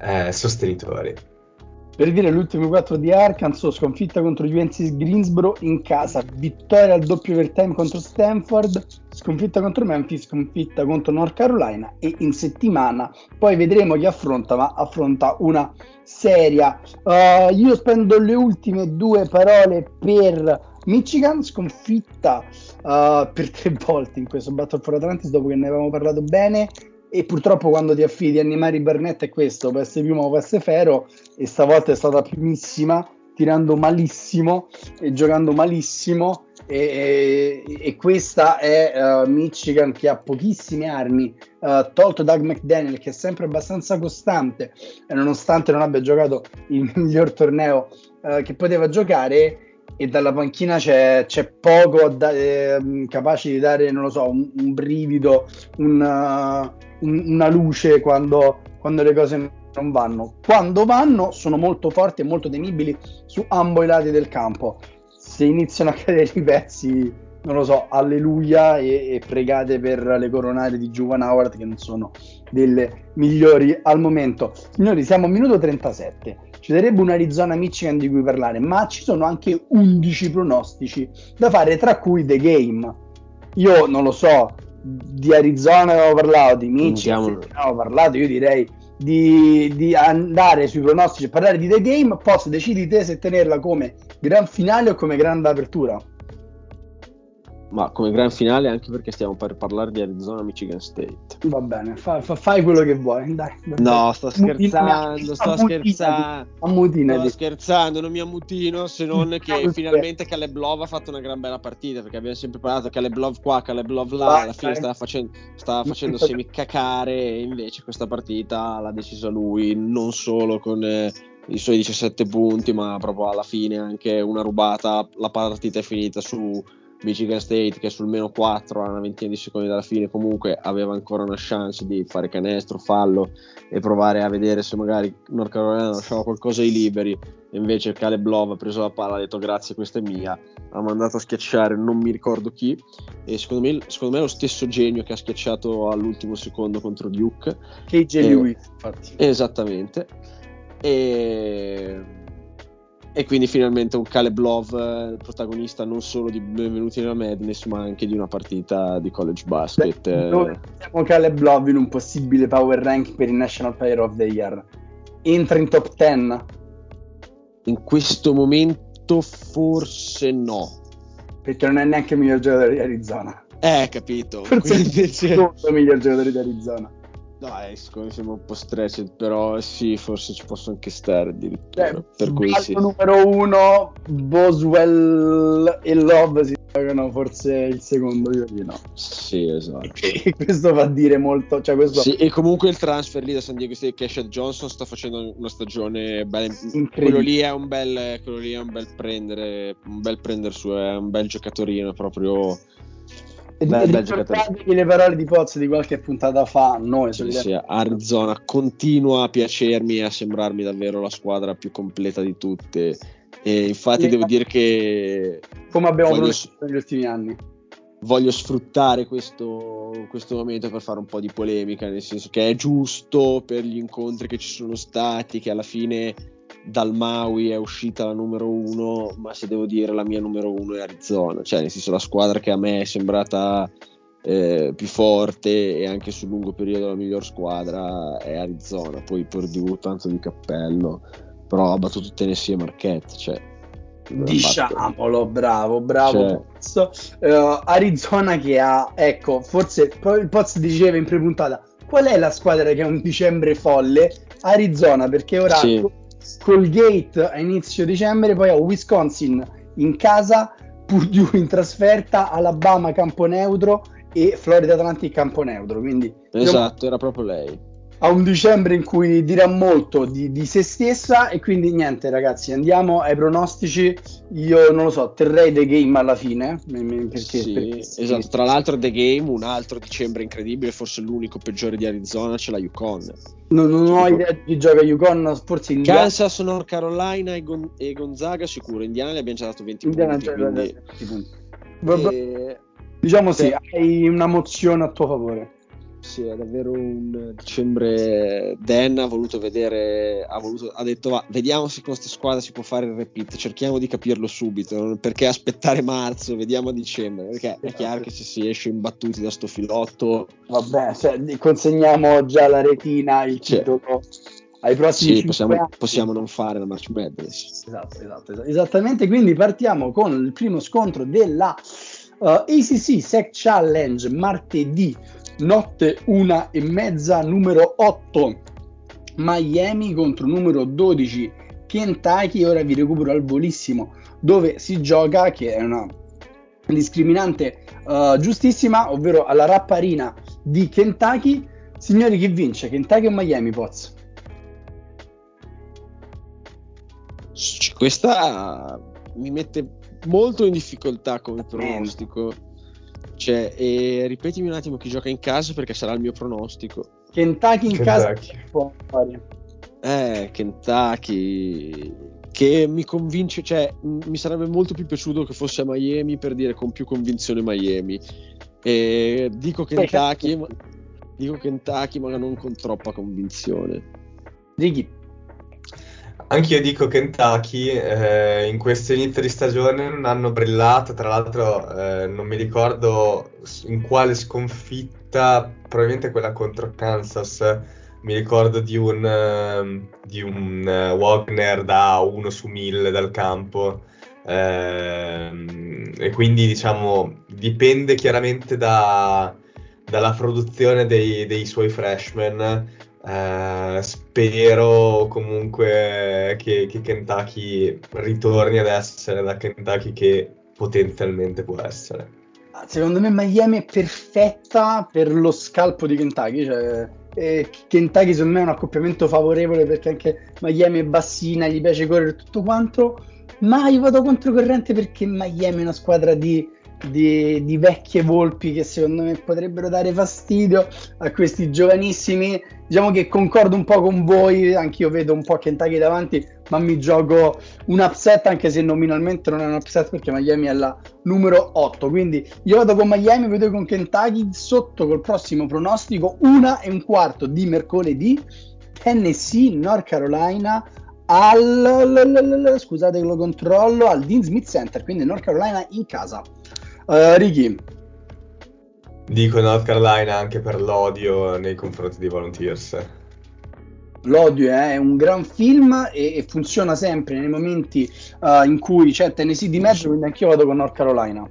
eh, sostenitori. Per dire l'ultimo 4 di Arkansas, sconfitta contro Juventus Greensboro in casa, vittoria al doppio overtime contro Stanford, sconfitta contro Memphis, sconfitta contro North Carolina e in settimana poi vedremo chi affronta, ma affronta una seria. Uh, io spendo le ultime due parole per Michigan, sconfitta uh, per tre volte in questo Battle for Atlantis dopo che ne avevamo parlato bene e purtroppo quando ti affidi a Nimari Barnett è questo, essere piuma essere ferro e stavolta è stata primissima tirando malissimo e giocando malissimo. E, e, e questa è uh, Michigan che ha pochissime armi uh, tolto Doug McDaniel che è sempre abbastanza costante nonostante non abbia giocato il miglior torneo uh, che poteva giocare e dalla panchina c'è, c'è poco da, eh, capace di dare, non lo so, un, un brivido, una, un, una luce quando, quando, le cose non vanno. Quando vanno sono molto forti e molto temibili su ambo i lati del campo. Se iniziano a cadere i pezzi, non lo so, alleluia e, e pregate per le coronate di Juvan Howard che non sono delle migliori al momento. Signori, siamo a minuto 37 ci sarebbe un Arizona Michigan di cui parlare, ma ci sono anche 11 pronostici da fare, tra cui The Game. Io non lo so, di Arizona avevo parlato, di Michigan avevo parlato, io direi di, di, andare sui pronostici e parlare di The Game, posso decidi te se tenerla come gran finale o come grande apertura ma come gran finale anche perché stiamo per parlare di Arizona Michigan State. Va bene, fa, fa, fai quello che vuoi. Dai, no, sto scherzando, sto scherzando. Ammutinati. Sto scherzando, non mi ammutino se non che finalmente Caleb Love ha fatto una gran bella partita perché abbiamo sempre parlato Caleb Love qua, Caleb Love là, alla fine stava facendo, stava facendo semi cacare e invece questa partita l'ha decisa lui, non solo con... Eh, i suoi 17 punti, ma proprio alla fine anche una rubata. La partita è finita su Michigan State che sul meno 4 a una ventina di secondi dalla fine comunque aveva ancora una chance di fare canestro, fallo e provare a vedere se magari North Carolina lasciava qualcosa ai liberi. E invece Caleb Love ha preso la palla ha detto grazie questa è mia. Ha mandato a schiacciare non mi ricordo chi e secondo me, secondo me è lo stesso genio che ha schiacciato all'ultimo secondo contro Duke. KJ Lewis infatti. Esattamente. E e quindi finalmente un Caleb Love, eh, protagonista non solo di Benvenuti nella Madness, ma anche di una partita di college basket. Beh, noi siamo Caleb Love in un possibile power rank per il National Player of the Year. Entra in top 10? In questo momento forse no. Perché non è neanche il miglior giocatore di Arizona. Eh, capito. Forse Quindi, è il secondo miglior giocatore di Arizona. Dai, secondo me siamo un po' stretched, però sì, forse ci posso anche stare addirittura. Beh, per cui sì. numero uno, Boswell e Love si giocano forse il secondo, io di no. Sì, esatto. E questo fa dire molto. Cioè questo... Sì, e comunque il transfer lì da San Diego State, Cashad Johnson, sta facendo una stagione bella. Quello lì è un bel, quello lì è un bel prendere, un bel prendere su, è un bel giocatorino, proprio Beh, ricordatevi le parole di Pozzo di qualche puntata fa. Noi sì, sì, Arizona continua a piacermi e a sembrarmi davvero la squadra più completa di tutte. E infatti, sì, devo dire che. Come abbiamo voglio, negli ultimi anni. Voglio sfruttare questo, questo momento per fare un po' di polemica, nel senso che è giusto per gli incontri che ci sono stati, che alla fine dal Maui è uscita la numero uno, ma se devo dire la mia numero uno è Arizona, cioè nel senso la squadra che a me è sembrata eh, più forte e anche sul lungo periodo la miglior squadra è Arizona, poi Purdue tanto di cappello, però ha battuto Tennessee e Marquette, cioè Diciamolo, bravo, bravo. Cioè... Uh, Arizona che ha, ecco, forse il Poz diceva in pre-puntata, qual è la squadra che ha un dicembre folle? Arizona, perché ora sì. Colgate a inizio dicembre, poi a Wisconsin in casa, Purdue in trasferta, Alabama campo neutro e Florida Atlantic campo neutro. Quindi, esatto, era proprio lei a un dicembre in cui dirà molto di, di, se stessa e quindi niente ragazzi andiamo ai pronostici. Io non lo so terrei The Game alla fine perché, sì, perché, esatto. tra l'altro The Game un altro dicembre incredibile forse l'unico peggiore di Arizona c'è la Yukon. Non, non ho idea di chi gioca Yukon forse Indiana Kansas, North Carolina e, Gon- e, Gonzaga sicuro. Indiana le abbiamo già dato 20 Indiana punti, quindi... 20 punti. E... diciamo sì. hai una mozione a tuo favore sì, è davvero un dicembre. Dan ha voluto vedere, ha, voluto, ha detto: va, vediamo se con questa squadra si può fare il repeat. Cerchiamo di capirlo subito. Perché aspettare marzo? Vediamo a dicembre. Perché è chiaro che se si esce imbattuti da sto filotto, vabbè, cioè, consegniamo già la retina il cioè, titolo ai prossimi sì, possiamo, possiamo, non fare la March Madness. Esatto, esatto, esatto, esattamente. Quindi partiamo con il primo scontro della uh, ACC Sec Challenge martedì notte una e mezza, numero 8 Miami contro numero 12 Kentucky. Ora vi recupero al volissimo dove si gioca, che è una discriminante uh, giustissima, ovvero alla rapparina di Kentucky. Signori, chi vince? Kentucky o Miami, Poz? Questa mi mette molto in difficoltà come pronostico. Cioè, e ripetimi un attimo chi gioca in casa perché sarà il mio pronostico. Kentucky in Kentucky. casa. Eh, Kentucky che mi convince, cioè mi sarebbe molto più piaciuto che fosse a Miami per dire con più convinzione Miami. E dico Kentucky, ma, dico Kentucky, ma non con troppa convinzione. Ricky. Anch'io dico Kentucky, eh, in questo inizio di stagione non hanno brillato, tra l'altro eh, non mi ricordo in quale sconfitta, probabilmente quella contro Kansas, mi ricordo di un, uh, di un uh, Wagner da 1 su 1000 dal campo, eh, e quindi diciamo dipende chiaramente da, dalla produzione dei, dei suoi freshman Uh, spero comunque che, che, Kentucky ritorni ad essere la Kentucky che potenzialmente può essere. Ah, secondo me Miami è perfetta per lo scalpo di Kentucky, cioè, eh, Kentucky secondo me è un accoppiamento favorevole perché anche Miami è bassina, gli piace correre tutto quanto, ma io vado controcorrente perché Miami è una squadra di di, di, vecchie volpi che secondo me potrebbero dare fastidio a questi giovanissimi. Diciamo che concordo un po' con voi, anch'io vedo un po' Kentucky davanti, ma mi gioco un upset anche se nominalmente non è un upset perché Miami è la numero 8. Quindi io vado con Miami, vedo con Kentucky sotto col prossimo pronostico una e un quarto di mercoledì. Tennessee, North Carolina al scusate che lo controllo al Dean Smith Center, quindi North Carolina in casa. Uh, Ricky. Dico North Carolina anche per l'odio nei confronti dei Volunteers. L'odio eh, è un gran film e, e funziona sempre nei momenti uh, in cui c'è Tennessee di mezzo, quindi anch'io vado con North Carolina.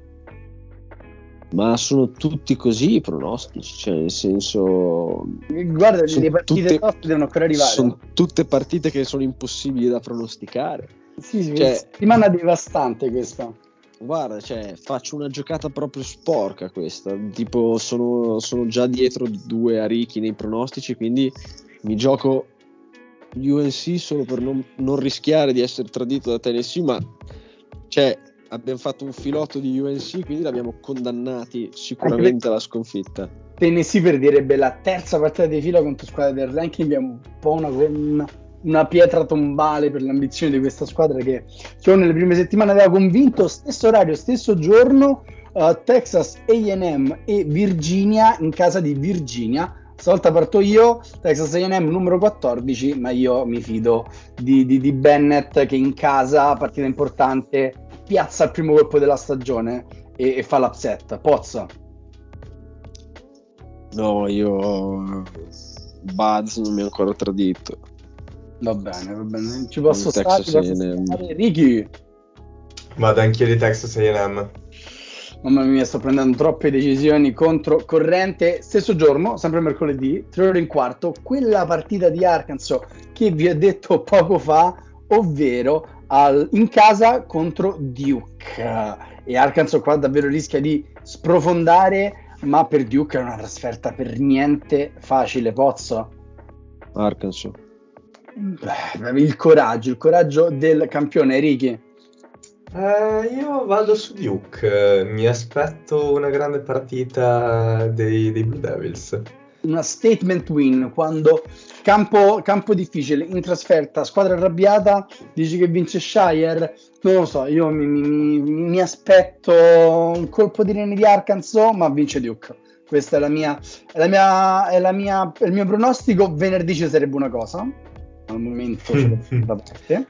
Ma sono tutti così i pronostici, cioè nel senso... Guarda, le partite tutte, devono ancora arrivare. Sono tutte partite che sono impossibili da pronosticare. Sì, sì, cioè, settimana devastante questa. Guarda, cioè, faccio una giocata proprio sporca questa. Tipo, sono, sono già dietro due a Ricky nei pronostici, quindi mi gioco UNC solo per non, non rischiare di essere tradito da Tennessee, ma cioè, abbiamo fatto un filotto di UNC, quindi l'abbiamo condannati sicuramente alla sconfitta. Tennessee per direbbe la terza partita di fila contro squadra del ranking è un po' una, una una pietra tombale per l'ambizione di questa squadra che solo nelle prime settimane aveva convinto, stesso orario, stesso giorno, uh, Texas AM e Virginia in casa di Virginia. stavolta parto io, Texas A&M numero 14, ma io mi fido di, di, di Bennett che in casa, partita importante, piazza il primo colpo della stagione e, e fa l'upset. Pozza. No, io Buzz non mi ha ancora tradito. Va bene, va bene. Ci posso stare. Ricky. Vado anch'io di Texas A&M. Mamma mia, sto prendendo troppe decisioni contro corrente. Stesso giorno, sempre mercoledì, tre ore e un quarto, quella partita di Arkansas che vi ho detto poco fa, ovvero al- in casa contro Duke. E Arkansas qua davvero rischia di sprofondare, ma per Duke è una trasferta per niente facile. Pozzo. Arkansas. Beh, il coraggio, il coraggio del campione Ricky. Eh, io vado su Duke, eh, mi aspetto una grande partita dei, dei Blue Devils. una statement win quando campo, campo difficile in trasferta, squadra arrabbiata, dici che vince Shire. Non lo so, io mi, mi- mi- aspetto un colpo di rene di Arkansas, ma vince Duke. Questa è la mia, è la mia, è la mia, è il mio pronostico. Venerdì ci sarebbe una cosa. Al momento ce l'ho da parte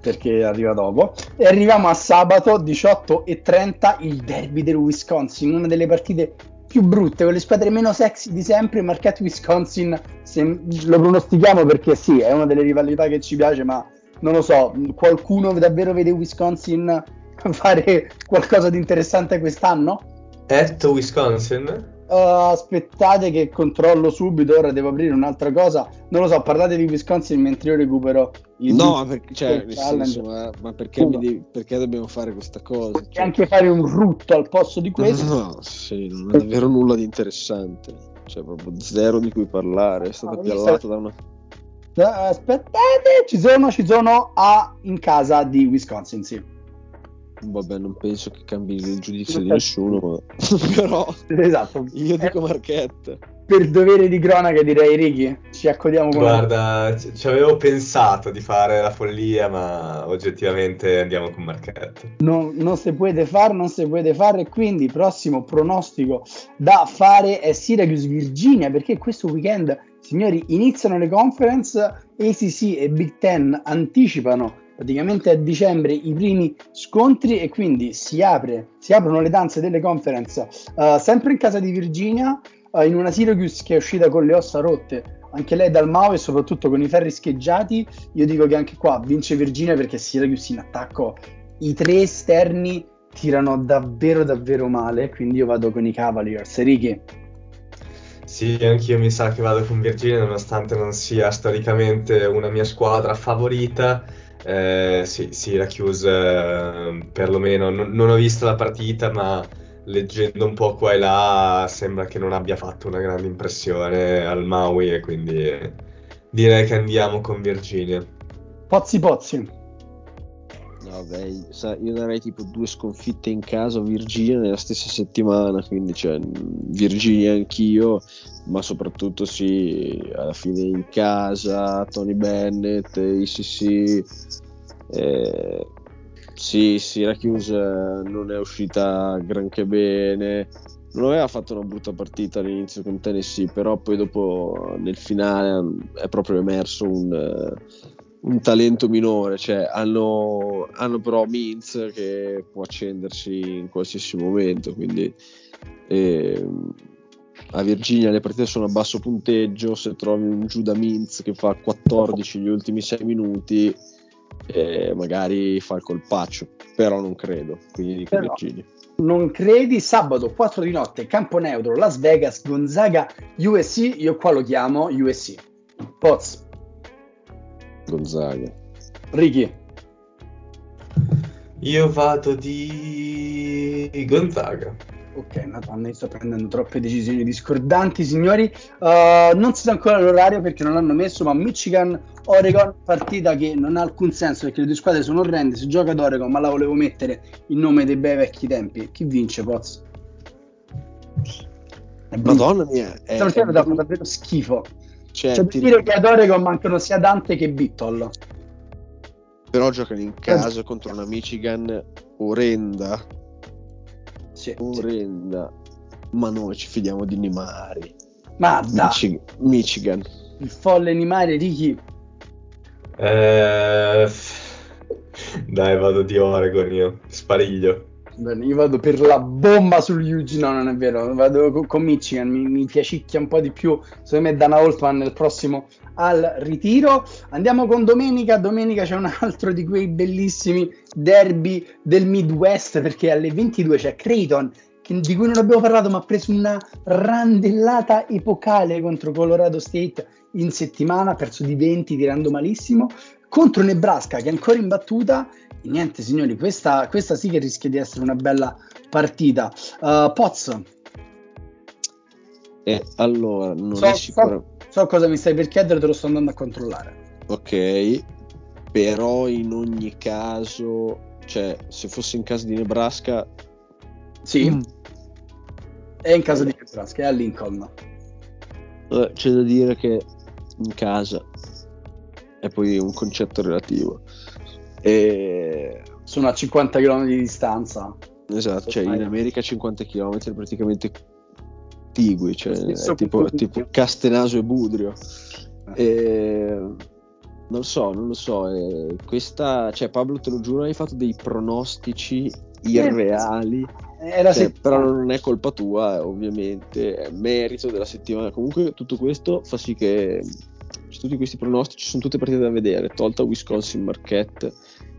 perché arriva dopo. E arriviamo a sabato 18 e 30 il derby del Wisconsin, una delle partite più brutte, con le squadre meno sexy di sempre, marchiate Wisconsin, se lo pronostichiamo perché sì, è una delle rivalità che ci piace, ma non lo so, qualcuno davvero vede Wisconsin fare qualcosa di interessante quest'anno? At Wisconsin? Uh, aspettate che controllo subito, ora devo aprire un'altra cosa. Non lo so, parlate di Wisconsin mentre io recupero il No, ma perché, cioè, senso, ma, ma perché, mi devi- perché dobbiamo fare questa cosa? E Cioè, anche fare un rutto al posto di questo. no, sì, non è davvero nulla di interessante. Cioè, proprio zero di cui parlare. È stata No, piallata da una. Eh, Aspettate, ci sono, ci sono a, in casa di Wisconsin, sì. Vabbè, non penso che cambi il giudizio di nessuno, ma... però Esatto. io dico Eh, Marchetta. per dovere di cronaca direi Ricky, ci accodiamo con Guarda, ci ci avevo pensato di fare la follia, ma oggettivamente andiamo con Marchetto. non, non si può fare, non si può fare, quindi prossimo pronostico da fare è Syracuse Virginia, perché questo weekend, signori, iniziano le conference, ACC e Big Ten anticipano praticamente a dicembre i primi scontri e quindi si, apre, si aprono le danze delle conference eh, sempre in casa di Virginia, eh, in una Syracuse che è uscita con le ossa rotte, anche lei dal Mao e soprattutto con i ferri scheggiati, io dico che anche qua vince Virginia perché Syracuse in attacco i tre esterni tirano davvero davvero male, quindi io vado con i Cavaliers. Ricky, Sì, anch'io mi sa che vado con Virginia, nonostante non sia storicamente una mia squadra favorita. Eh, sì, Syracuse, eh, perlomeno non, non ho visto la partita, ma leggendo un po' qua e là sembra che non abbia fatto una grande impressione al Maui e quindi eh, direi che andiamo con Virginia. Pozzi Pozzi. Vabbè, io darei tipo due sconfitte in casa a Virginia nella stessa settimana, quindi cioè, Virginia anch'io, ma soprattutto sì, alla fine in casa, Tony Bennett, ICC, eh, sì, Syracuse eh, non è uscita granché bene, non aveva fatto una brutta partita all'inizio con Tennessee, però poi dopo nel finale è proprio emerso un... eh, un talento minore, cioè hanno, hanno però Mintz che può accendersi in qualsiasi momento, quindi ehm, a Virginia le partite sono a basso punteggio, se trovi un Giuda Mintz che fa 14 gli ultimi 6 minuti, eh, magari fa il colpaccio, però non credo, quindi dico Però- Virginia. Non credi? Sabato 4 di notte, campo neutro, Las Vegas, Gonzaga, USC. Io qua lo chiamo USC. Poz, Gonzaga. Ricky, Io vado di Gonzaga. Ok, madonna, io sto prendendo troppe decisioni discordanti, signori. Uh, non si sa ancora l'orario perché non l'hanno messo, ma Michigan-Oregon, partita che non ha alcun senso perché le due squadre sono orrende. Si gioca ad Oregon, ma la volevo mettere in nome dei bei vecchi tempi. Chi vince, Poz? Madonna mia, è, Stiamo è davvero schifo. Cioè, Cioè, ti- per dire che ad Oregon mancano sia Dante che Bittle. però giocano in casa contro una Michigan orrenda. Sì, sì. orrenda. Ma noi ci fidiamo di Nimari. Ma da, Michi- Michigan. il folle animale Ricky. Eh, Dai, vado di Oregon io. Spariglio. Io vado per la bomba sul Eugene, no, non è vero, vado co- con Michigan, mi, mi piacicchia un po' di più, secondo me Dana Holtman nel prossimo al ritiro. Andiamo con domenica, domenica c'è un altro di quei bellissimi derby del Midwest perché alle 22 c'è Creighton di cui non abbiamo parlato ma ha preso una randellata epocale contro Colorado State in settimana, ha perso di 20 tirando malissimo, contro Nebraska che è ancora in battuta e niente signori, questa, questa sì che rischia di essere una bella partita. Uh, Poz, E allora, non So- sicuro. so cosa mi stai per chiedere, te lo sto andando a controllare. Ok, però in ogni caso, cioè, se fosse in casa di Nebraska, Sì, mm, è in casa di Nebraska, è a Lincoln. eh, c'è da dire che in casa è poi un concetto relativo. E, Sono a 50 km di distanza. esatto, cioè in. America 50 km è praticamente tigui, cioè è tipo, tipo. Castenaso e Budrio. Eh. E, non so, non lo so. e questa, cioè, Pablo, te lo giuro, hai fatto dei pronostici irreali. Era Cioè, però non è colpa tua, eh, ovviamente, è merito della settimana. Comunque, tutto questo fa sì che tutti questi pronostici sono tutte partite da vedere, tolta Wisconsin Marquette,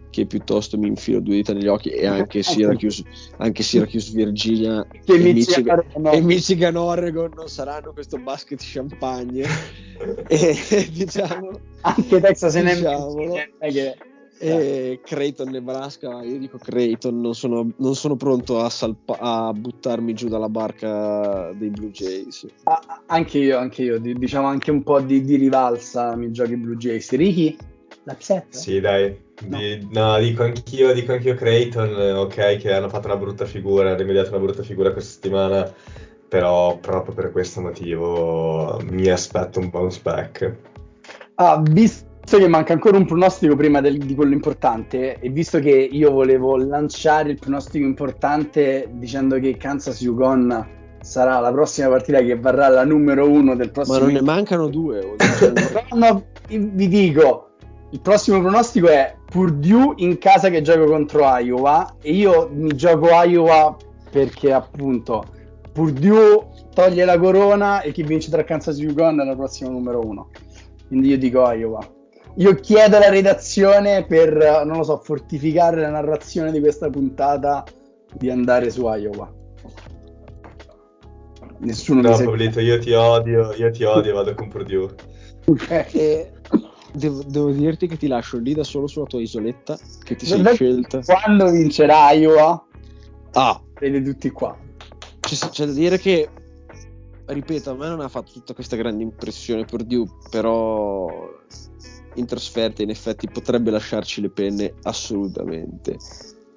che piuttosto mi infilo due dita negli occhi, e anche Syracuse, anche Syracuse Virginia e Michigan- no. e Michigan Oregon non saranno questo basket champagne. e diciamo. Anche Texas A&M Diciamolo. E Creighton, Nebraska, io dico Creighton, non sono, non sono pronto a, salpa- a buttarmi giù dalla barca dei Blue Jays. Ah, anche io, anche io, di- diciamo anche un po' di, di rivalsa mi giochi Blue Jays. Ricky? La psetta? Sì, dai. Di- no, dico anch'io, dico anch'io Creighton, ok, che hanno fatto una brutta figura, hanno rimediato una brutta figura questa settimana, però proprio per questo motivo mi aspetto un bounce back. Ah, visto che manca ancora un pronostico prima del- di quello importante, e visto che io volevo lanciare il pronostico importante dicendo che Kansas Yukon sarà la prossima partita che varrà la numero uno del Ma prossimo non ne mancano due. No, no, vi dico, il prossimo pronostico è Purdue in casa che gioco contro Iowa e io mi gioco Iowa perché appunto Purdue toglie la corona e chi vince tra Kansas Yukon è la prossima numero uno. Quindi io dico Iowa. Io chiedo alla redazione per, non lo so, fortificare la narrazione di questa puntata di andare su Iowa. Nessuno No, mi. Pablito, io ti odio, io ti odio, vado con Purdue. Devo, devo dirti che ti lascio lì da solo sulla tua isoletta, che ti sei scelta. Quando vincerà Iowa, Ah, vedi tutti qua. c'è, c'è da dire che, ripeto, a me non ha fatto tutta questa grande impressione Purdue, però in trasferta in effetti potrebbe lasciarci le penne assolutamente.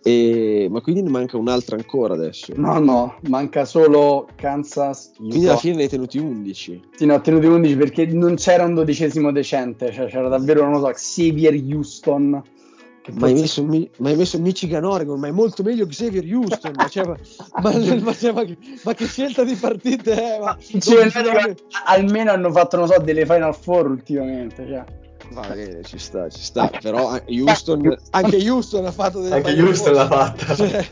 E- ma quindi ne manca un'altra ancora adesso. No, no, manca solo Kansas. Quindi alla fine ne hai tenuti 11. Sì, ne ho tenuti 11 perché non c'era un dodicesimo decente, cioè c'era davvero, non lo so, Xavier Houston. Ma hai, messo, Mi- ma hai messo Michigan Oregon, ma è molto meglio Xavier Houston. ma, cioè, ma, ma- ma- ma che, scelta di partite è? Cioè, almeno- almeno hanno fatto, non so, delle Final Four ultimamente. Cioè. Va bene, ci sta, ci sta. Però anche Houston, anche Houston ha fatto delle Anche Houston l'ha fatta. Cioè,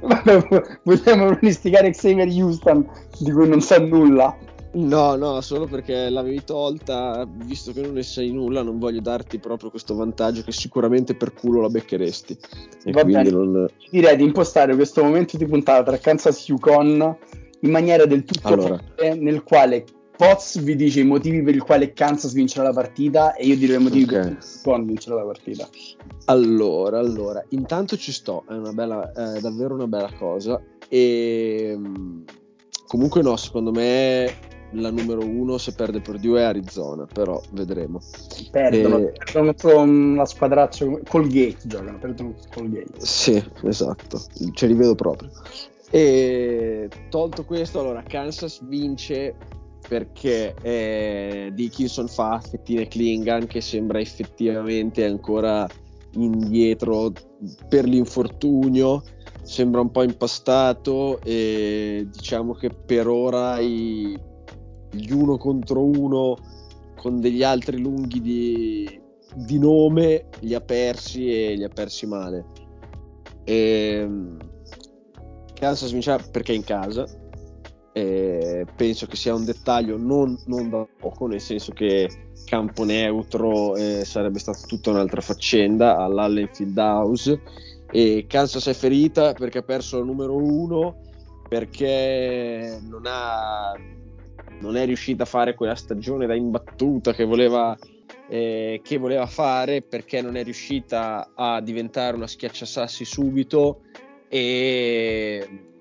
Vabbè, Vogliamo pronosticare Xavier Houston di cui non sa nulla. no, no, solo perché l'avevi tolta, visto che non ne sai nulla, non voglio darti proprio questo vantaggio che sicuramente per culo la beccheresti. E Va quindi bene. non... Direi di impostare questo momento di puntata tra Kansas e Yukon in maniera del tutto Allora. forte, nel quale Poz vi dice i motivi per i quali Kansas vincerà la partita e io dirò i motivi per Ok. cui Yukon vincerà la partita. Allora, allora, intanto ci sto, è una bella, è davvero una bella cosa. E mh, comunque no, secondo me la numero uno se perde Purdue è Arizona, però vedremo. Perdono, Eh. perdono contro una squadraccio come- Colgate giocano, perdono con Colgate. Sì, esatto, ce li vedo proprio. E tolto questo, allora Kansas vince perché eh, Dickinson fa fettine Klingan che sembra effettivamente ancora indietro per l'infortunio, sembra un po' impastato e diciamo che per ora i, gli uno contro uno con degli altri lunghi di, di nome li ha persi e li ha persi male. E, ehm, Kansas vincerà perché in casa. E penso che sia un dettaglio non, non da poco, nel senso che campo neutro eh, sarebbe stata tutta un'altra faccenda all'Allen Field House. E Kansas è ferita perché ha perso il numero uno perché non, ha, non è riuscita a fare quella stagione da imbattuta che voleva, eh, che voleva fare perché non è riuscita a diventare una schiacciasassi subito. E,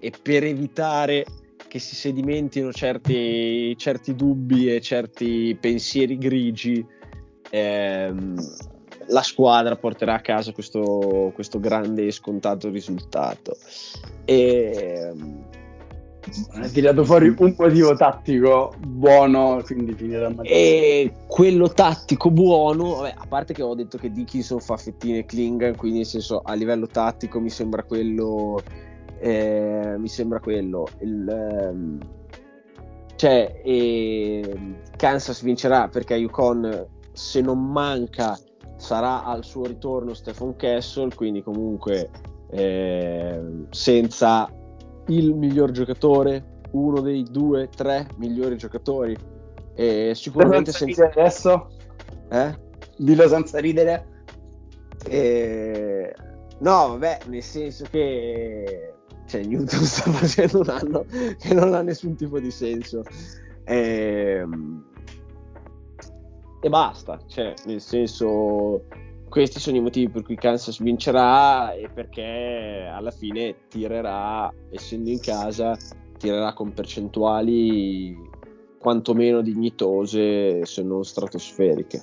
e per evitare che si sedimentino certi, certi dubbi e certi pensieri grigi, ehm, la squadra porterà a casa questo, questo grande e scontato risultato. E, ha tirato fuori un motivo tattico buono, quindi finirà male. E quello tattico buono, vabbè, a parte che ho detto che Dickinson fa fettine Klingan, quindi nel senso a livello tattico mi sembra quello eh, mi sembra quello. Il, ehm, cioè, eh, Kansas vincerà perché Yukon, se non manca, sarà al suo ritorno Stephen Castle, quindi comunque eh, senza il miglior giocatore, uno dei due, tre migliori giocatori. E sicuramente senza... adesso? Eh? Dillo senza ridere. E... No, vabbè, nel senso che cioè Newton sta facendo un anno che non ha nessun tipo di senso. E, ehm, e basta cioè nel senso questi sono i motivi per cui Kansas vincerà e perché alla fine tirerà essendo in casa tirerà con percentuali quantomeno dignitose se non stratosferiche.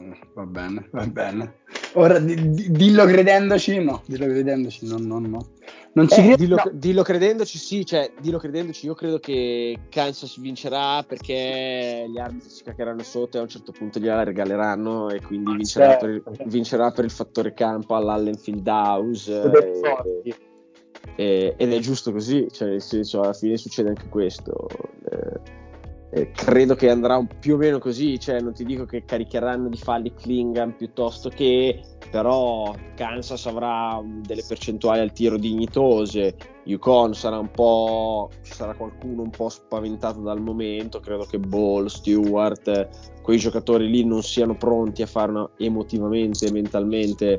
Mm, va bene va bene. Ora di, di, dillo credendoci no dillo credendoci no no no non ci eh, credo, dillo, no. dillo, credendoci, sì, cioè, dillo credendoci, io credo che Kansas vincerà perché gli arbitri si caccheranno sotto e a un certo punto gliela regaleranno e quindi vincerà, certo. per, il, vincerà per il fattore campo all'Allen Field House. E, e, ed è giusto così, cioè, nel senso, alla fine succede anche questo. Eh, eh, credo che andrà più o meno così, cioè non ti dico che caricheranno di falli Klingan piuttosto che, però Kansas avrà delle percentuali al tiro dignitose, Yukon sarà un po', ci sarà qualcuno un po' spaventato dal momento, credo che Ball, Stewart, quei giocatori lì non siano pronti a fare una, emotivamente e mentalmente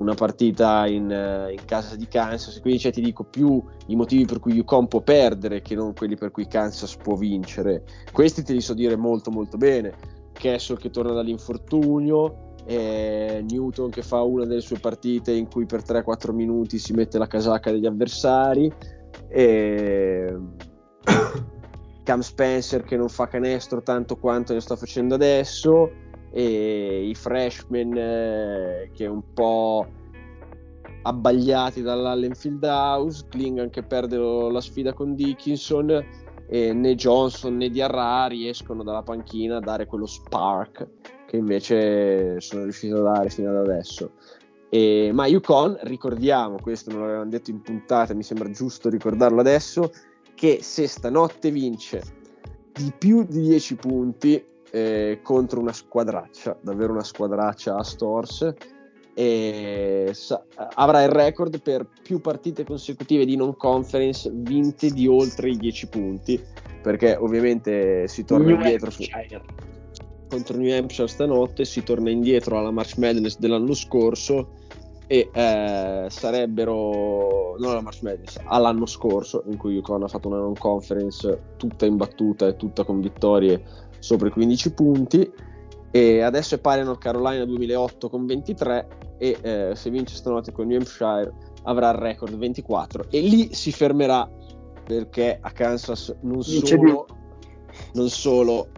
una partita in, eh, in, casa di Kansas, quindi cioè, ti dico più i motivi per cui Yukon può perdere che non quelli per cui Kansas può vincere. Questi te li so dire molto molto bene. Kessel che torna dall'infortunio, eh, Newton che fa una delle sue partite in cui per 3-4 minuti si mette la casacca degli avversari, e... Cam Spencer che non fa canestro tanto quanto ne sta facendo adesso e i freshman eh, che un po' abbagliati dall'Allen Field House, Klingan che perde la sfida con Dickinson e né Johnson né Diarra riescono dalla panchina a dare quello spark che invece sono riuscito a dare fino ad adesso. E, ma Yukon, ricordiamo, questo non l'avevamo detto in puntata, mi sembra giusto ricordarlo adesso, che se stanotte vince di più di 10 punti eh, contro una squadraccia, davvero una squadraccia a Stores. E sa- avrà il record per più partite consecutive di non conference vinte di oltre i 10 punti perché ovviamente si torna New indietro su, contro New Hampshire stanotte si torna indietro alla March Madness dell'anno scorso e eh, sarebbero non alla March Madness all'anno scorso in cui Yukon ha fatto una non conference tutta imbattuta e tutta con vittorie sopra i 15 punti e adesso è pari a North Carolina 2008 con 23 e eh, se vince stanotte con New Hampshire avrà il record 24 e lì si fermerà perché a Kansas non solo, non solo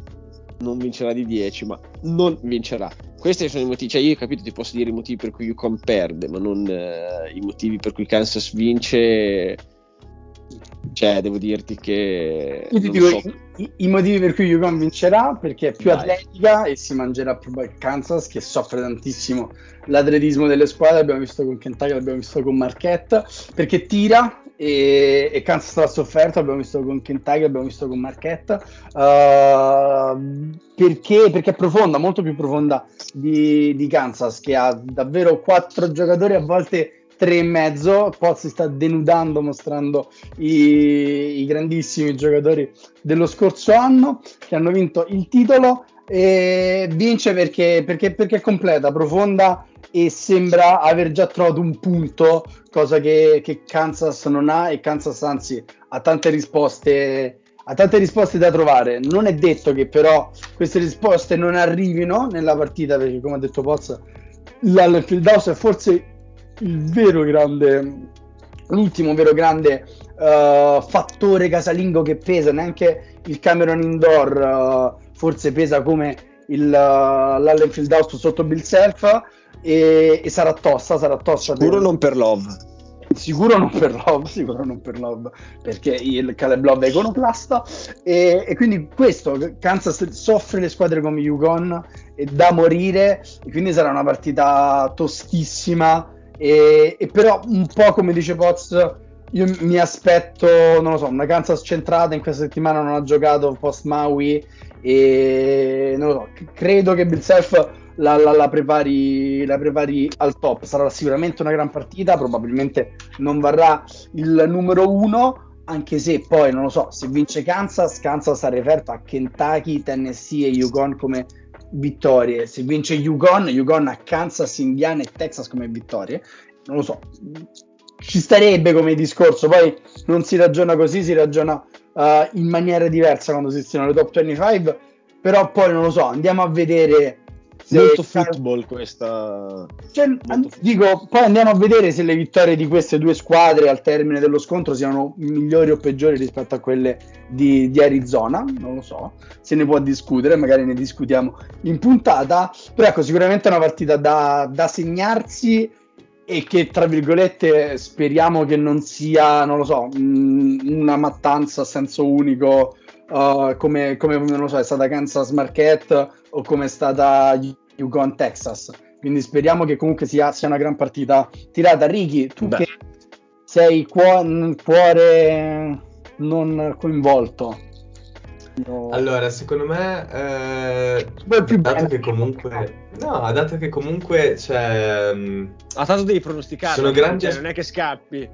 non vincerà di 10 ma non vincerà questi sono i motivi, cioè io ho capito ti posso dire i motivi per cui Yukon perde ma non eh, i motivi per cui Kansas vince cioè, devo dirti che. Io ti dico so. I, i, motivi per cui Yukon vincerà perché è più Dai. atletica e si mangerà più Kansas che soffre tantissimo l'atletismo delle squadre. L'abbiamo visto con Kentucky, l'abbiamo visto con Marquette perché tira e, e Kansas l'ha sofferto, abbiamo visto con Kentucky, abbiamo visto con Marquette, uh, perché, perché, è profonda, molto più profonda di, di, Kansas, che ha davvero quattro giocatori, a volte tre e mezzo, poi si sta denudando mostrando i, i grandissimi giocatori dello scorso anno che hanno vinto il titolo e vince perché, perché, perché è completa, profonda e sembra aver già trovato un punto, cosa che, che Kansas non ha e Kansas anzi ha tante risposte ha tante risposte da trovare. Non è detto che però queste risposte non arrivino nella partita, perché come ha detto Poz, l'Field House è forse vero grande, l'ultimo vero grande uh, fattore casalingo che pesa. Neanche il Cameron Indoor uh, forse pesa come il, uh, l'Allen Field House sotto Bill Self e, e sarà tosta, sarà tosta. Sicuro non per Love. Sicuro non per Love, sicuro non per Love, perché il Caleb Love è iconoclasta e, e quindi questo, Kansas soffre le squadre come Yukon e da morire e quindi sarà una partita tostissima e, e però un po' come dice Poz io mi aspetto, non lo so, una Kansas centrata in questa settimana non ha giocato post Maui e non lo so, credo che Bill Self la, la, la, prepari, la prepari al top. Sarà sicuramente una gran partita, probabilmente non varrà il numero uno, anche se poi non lo so, se vince Kansas, Kansas ha referto a Kentucky, Tennessee e Yukon come vittorie. Se vince Yukon, Yukon a Kansas, Indiana e Texas come vittorie. Non lo so, ci starebbe come discorso, poi non si ragiona così, si ragiona uh, in maniera diversa quando si esistono le top 25, però poi non lo so, andiamo a vedere molto football questa. Cioè, molto dico, poi andiamo a vedere se le vittorie di queste due squadre al termine dello scontro siano migliori o peggiori rispetto a quelle di, di Arizona. Non lo so, se ne può discutere, magari ne discutiamo in puntata. Però ecco, sicuramente è una partita da, da segnarsi e che tra virgolette speriamo che non sia, non lo so, una mattanza a senso unico uh, come, come non lo so, è stata Kansas Marquette o come è stata Yukon Texas. Quindi speriamo che comunque sia, sia una gran partita tirata. Ricky, tu Beh. che sei cuore, cuore non coinvolto. No. Allora, secondo me, eh, dato bene. che comunque, no, dato che comunque c'è. Um, ah, tanto devi pronosticare. Sono grandi. Cioè, non è che scappi.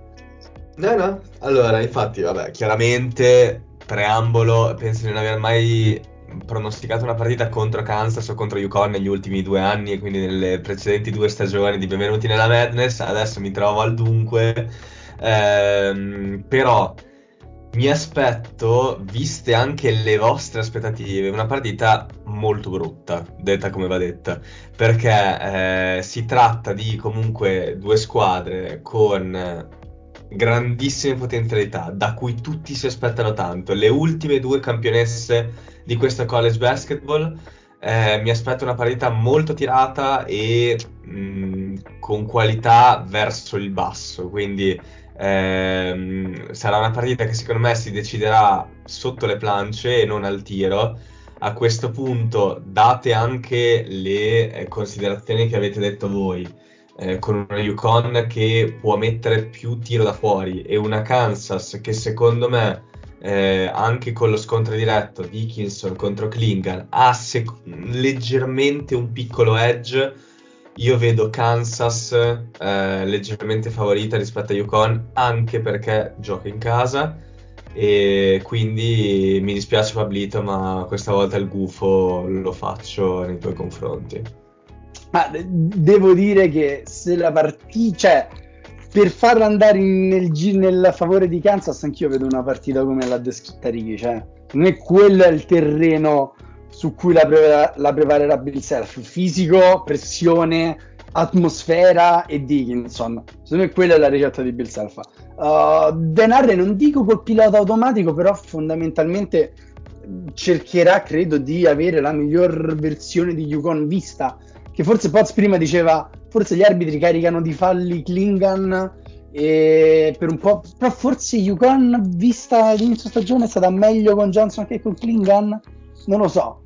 No, no. Allora, infatti, vabbè, chiaramente, preambolo, penso di non aver mai pronosticato una partita contro Kansas o contro Yukon negli ultimi due anni e quindi nelle precedenti due stagioni di Benvenuti nella Madness. Adesso mi trovo al dunque, ehm, però mi aspetto, viste anche le vostre aspettative, una partita molto brutta, detta come va detta, perché eh, si tratta di comunque due squadre con grandissime potenzialità, da cui tutti si aspettano tanto. Le ultime due campionesse di questo college basketball. Eh, mi aspetto una partita molto tirata e mh, mm, con qualità verso il basso, quindi ehm, sarà una partita che secondo me si deciderà sotto le planche e non al tiro. A questo punto, date anche le eh, considerazioni che avete detto voi, eh, con una Yukon che può mettere più tiro da fuori e una Kansas che secondo me eh, anche con lo scontro diretto Dickinson contro Klingan ha sec- leggermente un piccolo edge. Io vedo Kansas eh, leggermente favorita rispetto a Yukon anche perché gioca in casa. E quindi mi dispiace Pablito ma questa volta il gufo lo faccio nei tuoi confronti. Ma devo dire che se la partita cioè per farla andare in, nel, nel, favore di Kansas, anch'io vedo una partita come l'ha descritta Ricky. Cioè, non è quello il terreno su cui la, pre- la preparerà Bill Self. Fisico, pressione, atmosfera e Dickinson. Secondo me quella è la ricetta di Bill Self. Uh, Denarre non dico col pilota automatico, però fondamentalmente cercherà, credo, di avere la miglior versione di Yukon vista. Che forse Poz prima diceva forse gli arbitri caricano di falli Klingan e per un po', però forse Yukon vista l'inizio stagione è stata meglio con Johnson che con Klingan, non lo so.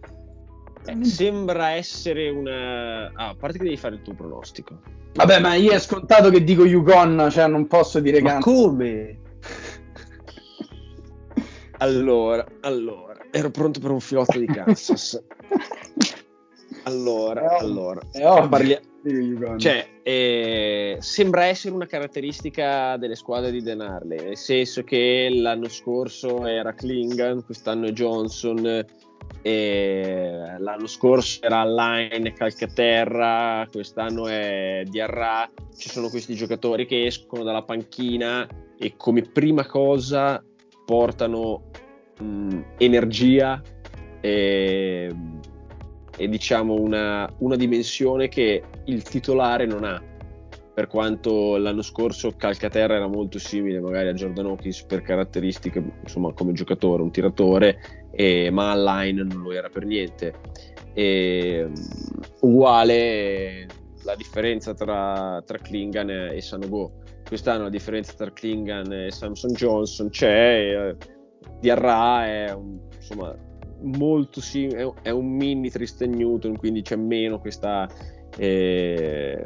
Eh, sembra essere una. Ah, a parte che devi fare il tuo pronostico. Vabbè, ma io è scontato che dico Yukon, cioè non posso dire ma come? Allora, allora, ero pronto per un filotto di Kansas. allora, È allora, è ovvio. Uganda. Cioè, eh, sembra essere una caratteristica delle squadre di Denarle, nel senso che l'anno scorso era Klingan, quest'anno è Johnson, e l'anno scorso era Line Calcaterra, quest'anno è Diarra, ci sono questi giocatori che escono dalla panchina e come prima cosa portano mh, energia e, e diciamo una, una dimensione che il titolare non ha per quanto l'anno scorso Calcaterra era molto simile magari a Jordan Hawkins per caratteristiche, insomma come giocatore, un tiratore, e, ma online non lo era per niente. E, uguale la differenza tra, tra Klingan e Sanogo. Quest'anno la differenza tra Klingan e Samson Johnson c'è, eh, Diarra è un, insomma molto simile, è, un mini Tristan Newton, quindi c'è meno questa... Eh,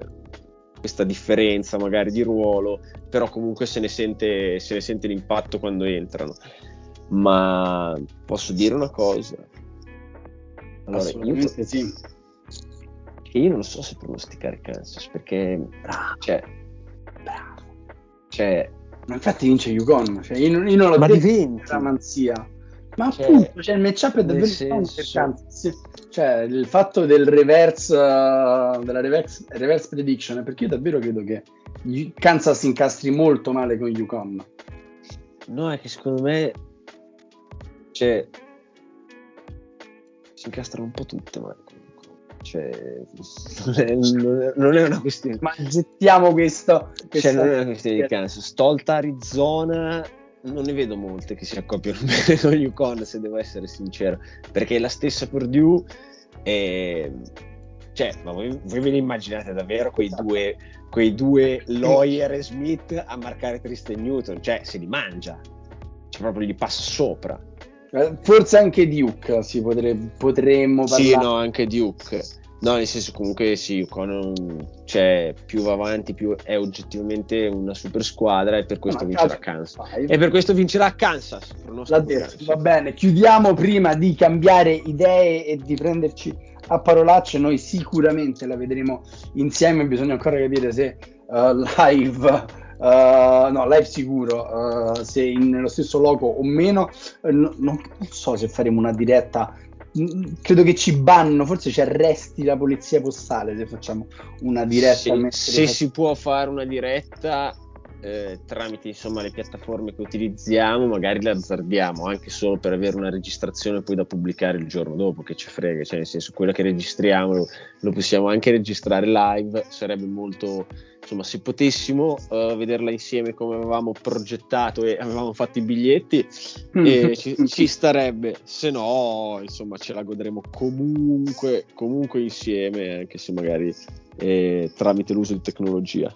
questa differenza magari di ruolo, però comunque se ne sente, se ne sente l'impatto quando entrano. Ma posso dire una cosa? Allora, Assolutamente io, sì. Che io non so se pronosticare Kansas perché bravo, cioè, bravo. Cioè, ma infatti vince Yukon, cioè io, io non l'ho ma detto diventi manzia. Ma Cioè, appunto, cioè, il matchup è davvero senso- per Kansas. Cioè, il fatto del reverse, uh, della reverse, reverse prediction, perché io davvero credo che Kansas si incastri molto male con Yukon. no, è che secondo me cioè, si incastrano un po' tutte, ma comunque, cioè, non è, non è- non è una questione Ma gettiamo questo. Cioè, non è una questione di Kansas. Tolta Arizona, non ne vedo molte che si accoppiano bene con Yukon, se devo essere sincero. Perché la stessa Purdue, è- cioè, ma voi, voi ve ne immaginate davvero quei due, quei due Lawyer e Smith a marcare Tristan Newton? Cioè, se li mangia, cioè, proprio gli passa sopra. Eh, Forse anche Duke si potrebbe, potremmo parlare. Sì, no, anche Duke. No, nel senso comunque sì, Yukon cioè, più va avanti, più è oggettivamente una super squadra e per questo Ma vincerà Kansas. Vai. E per questo vincerà Kansas. L'ha detto, Kansas. va bene. Chiudiamo prima di cambiare idee e di prenderci a parolacce. Noi sicuramente la vedremo insieme. Bisogna ancora capire se uh, live, uh, no, live sicuro, uh, se in- nello stesso loco o meno. Eh, no- non so se faremo una diretta. Credo che ci banno, forse ci arresti la polizia postale se facciamo una diretta. Se, se si può fare una diretta eh, tramite insomma le piattaforme che utilizziamo, magari le azzardiamo anche solo per avere una registrazione poi da pubblicare il giorno dopo, che ci frega, cioè nel senso quello che registriamo lo, lo possiamo anche registrare live, sarebbe molto insomma se potessimo eh, vederla insieme come avevamo progettato e avevamo fatto i biglietti e ci, ci starebbe, se no, insomma, ce la godremo comunque, comunque insieme, anche se magari eh, tramite l'uso di tecnologia.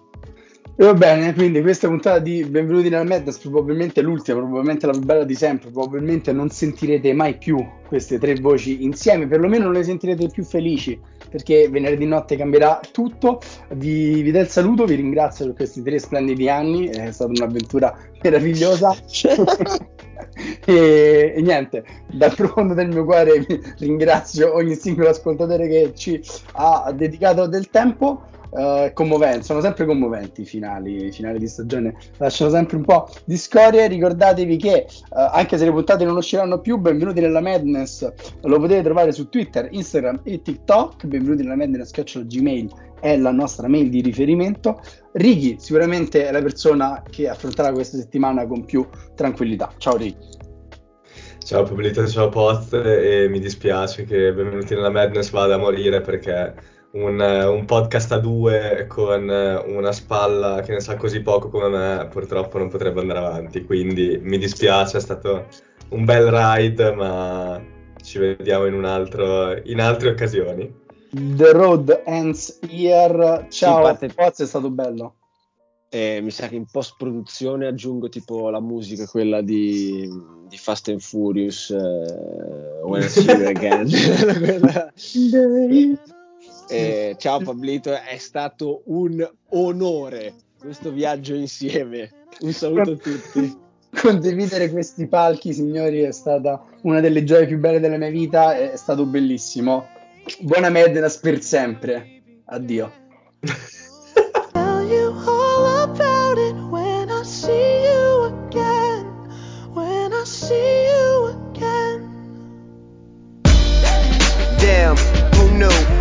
E va bene, quindi questa puntata di Benvenuti nella Madness, probabilmente l'ultima, probabilmente la più bella di sempre, probabilmente non sentirete mai più queste tre voci insieme, perlomeno non le sentirete più felici, perché venerdì notte cambierà tutto. Vi, vi do il saluto, vi ringrazio per questi tre splendidi anni, è stata un'avventura meravigliosa. e, e niente, dal profondo del mio cuore vi ringrazio ogni singolo ascoltatore che ci ha dedicato del tempo. Uh, commoventi, sono sempre commoventi i finali, i finali di stagione, lasciano sempre un po' di scorie. Ricordatevi che uh, anche se le puntate non usciranno più, benvenuti nella Madness, lo potete trovare su Twitter, Instagram e TikTok. Benvenuti nella Madness, Gmail è la nostra mail di riferimento. Ricky sicuramente è la persona che affronterà questa settimana con più tranquillità. Ciao Ricky. Ciao Pablito, ciao Post e mi dispiace che benvenuti nella Madness vada a morire perché un, un podcast a due con una spalla che ne sa così poco come me purtroppo non potrebbe andare avanti, quindi mi dispiace, è stato un bel ride, ma ci vediamo in, un altro, in altre occasioni. The road ends here. Ciao, Sì, parte- Poz, è stato bello. Eh, mi sa che in post produzione aggiungo tipo la musica, quella di, di Fast and Furious, eh, When I See You Again. Quella- Eh, ciao Pablito, è stato un onore questo viaggio insieme. Un saluto a tutti. condividere questi palchi, signori, è stata una delle gioie più belle della mia vita, è stato bellissimo. Buona Mednas per sempre. Addio.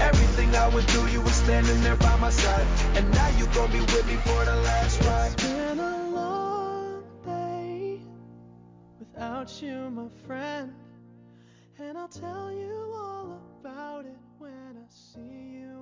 Everything I would do, you were standing there by my side. And now you gon' be with me for the last ride. It's been a long day without you, my friend. And I'll tell you all about it when I see you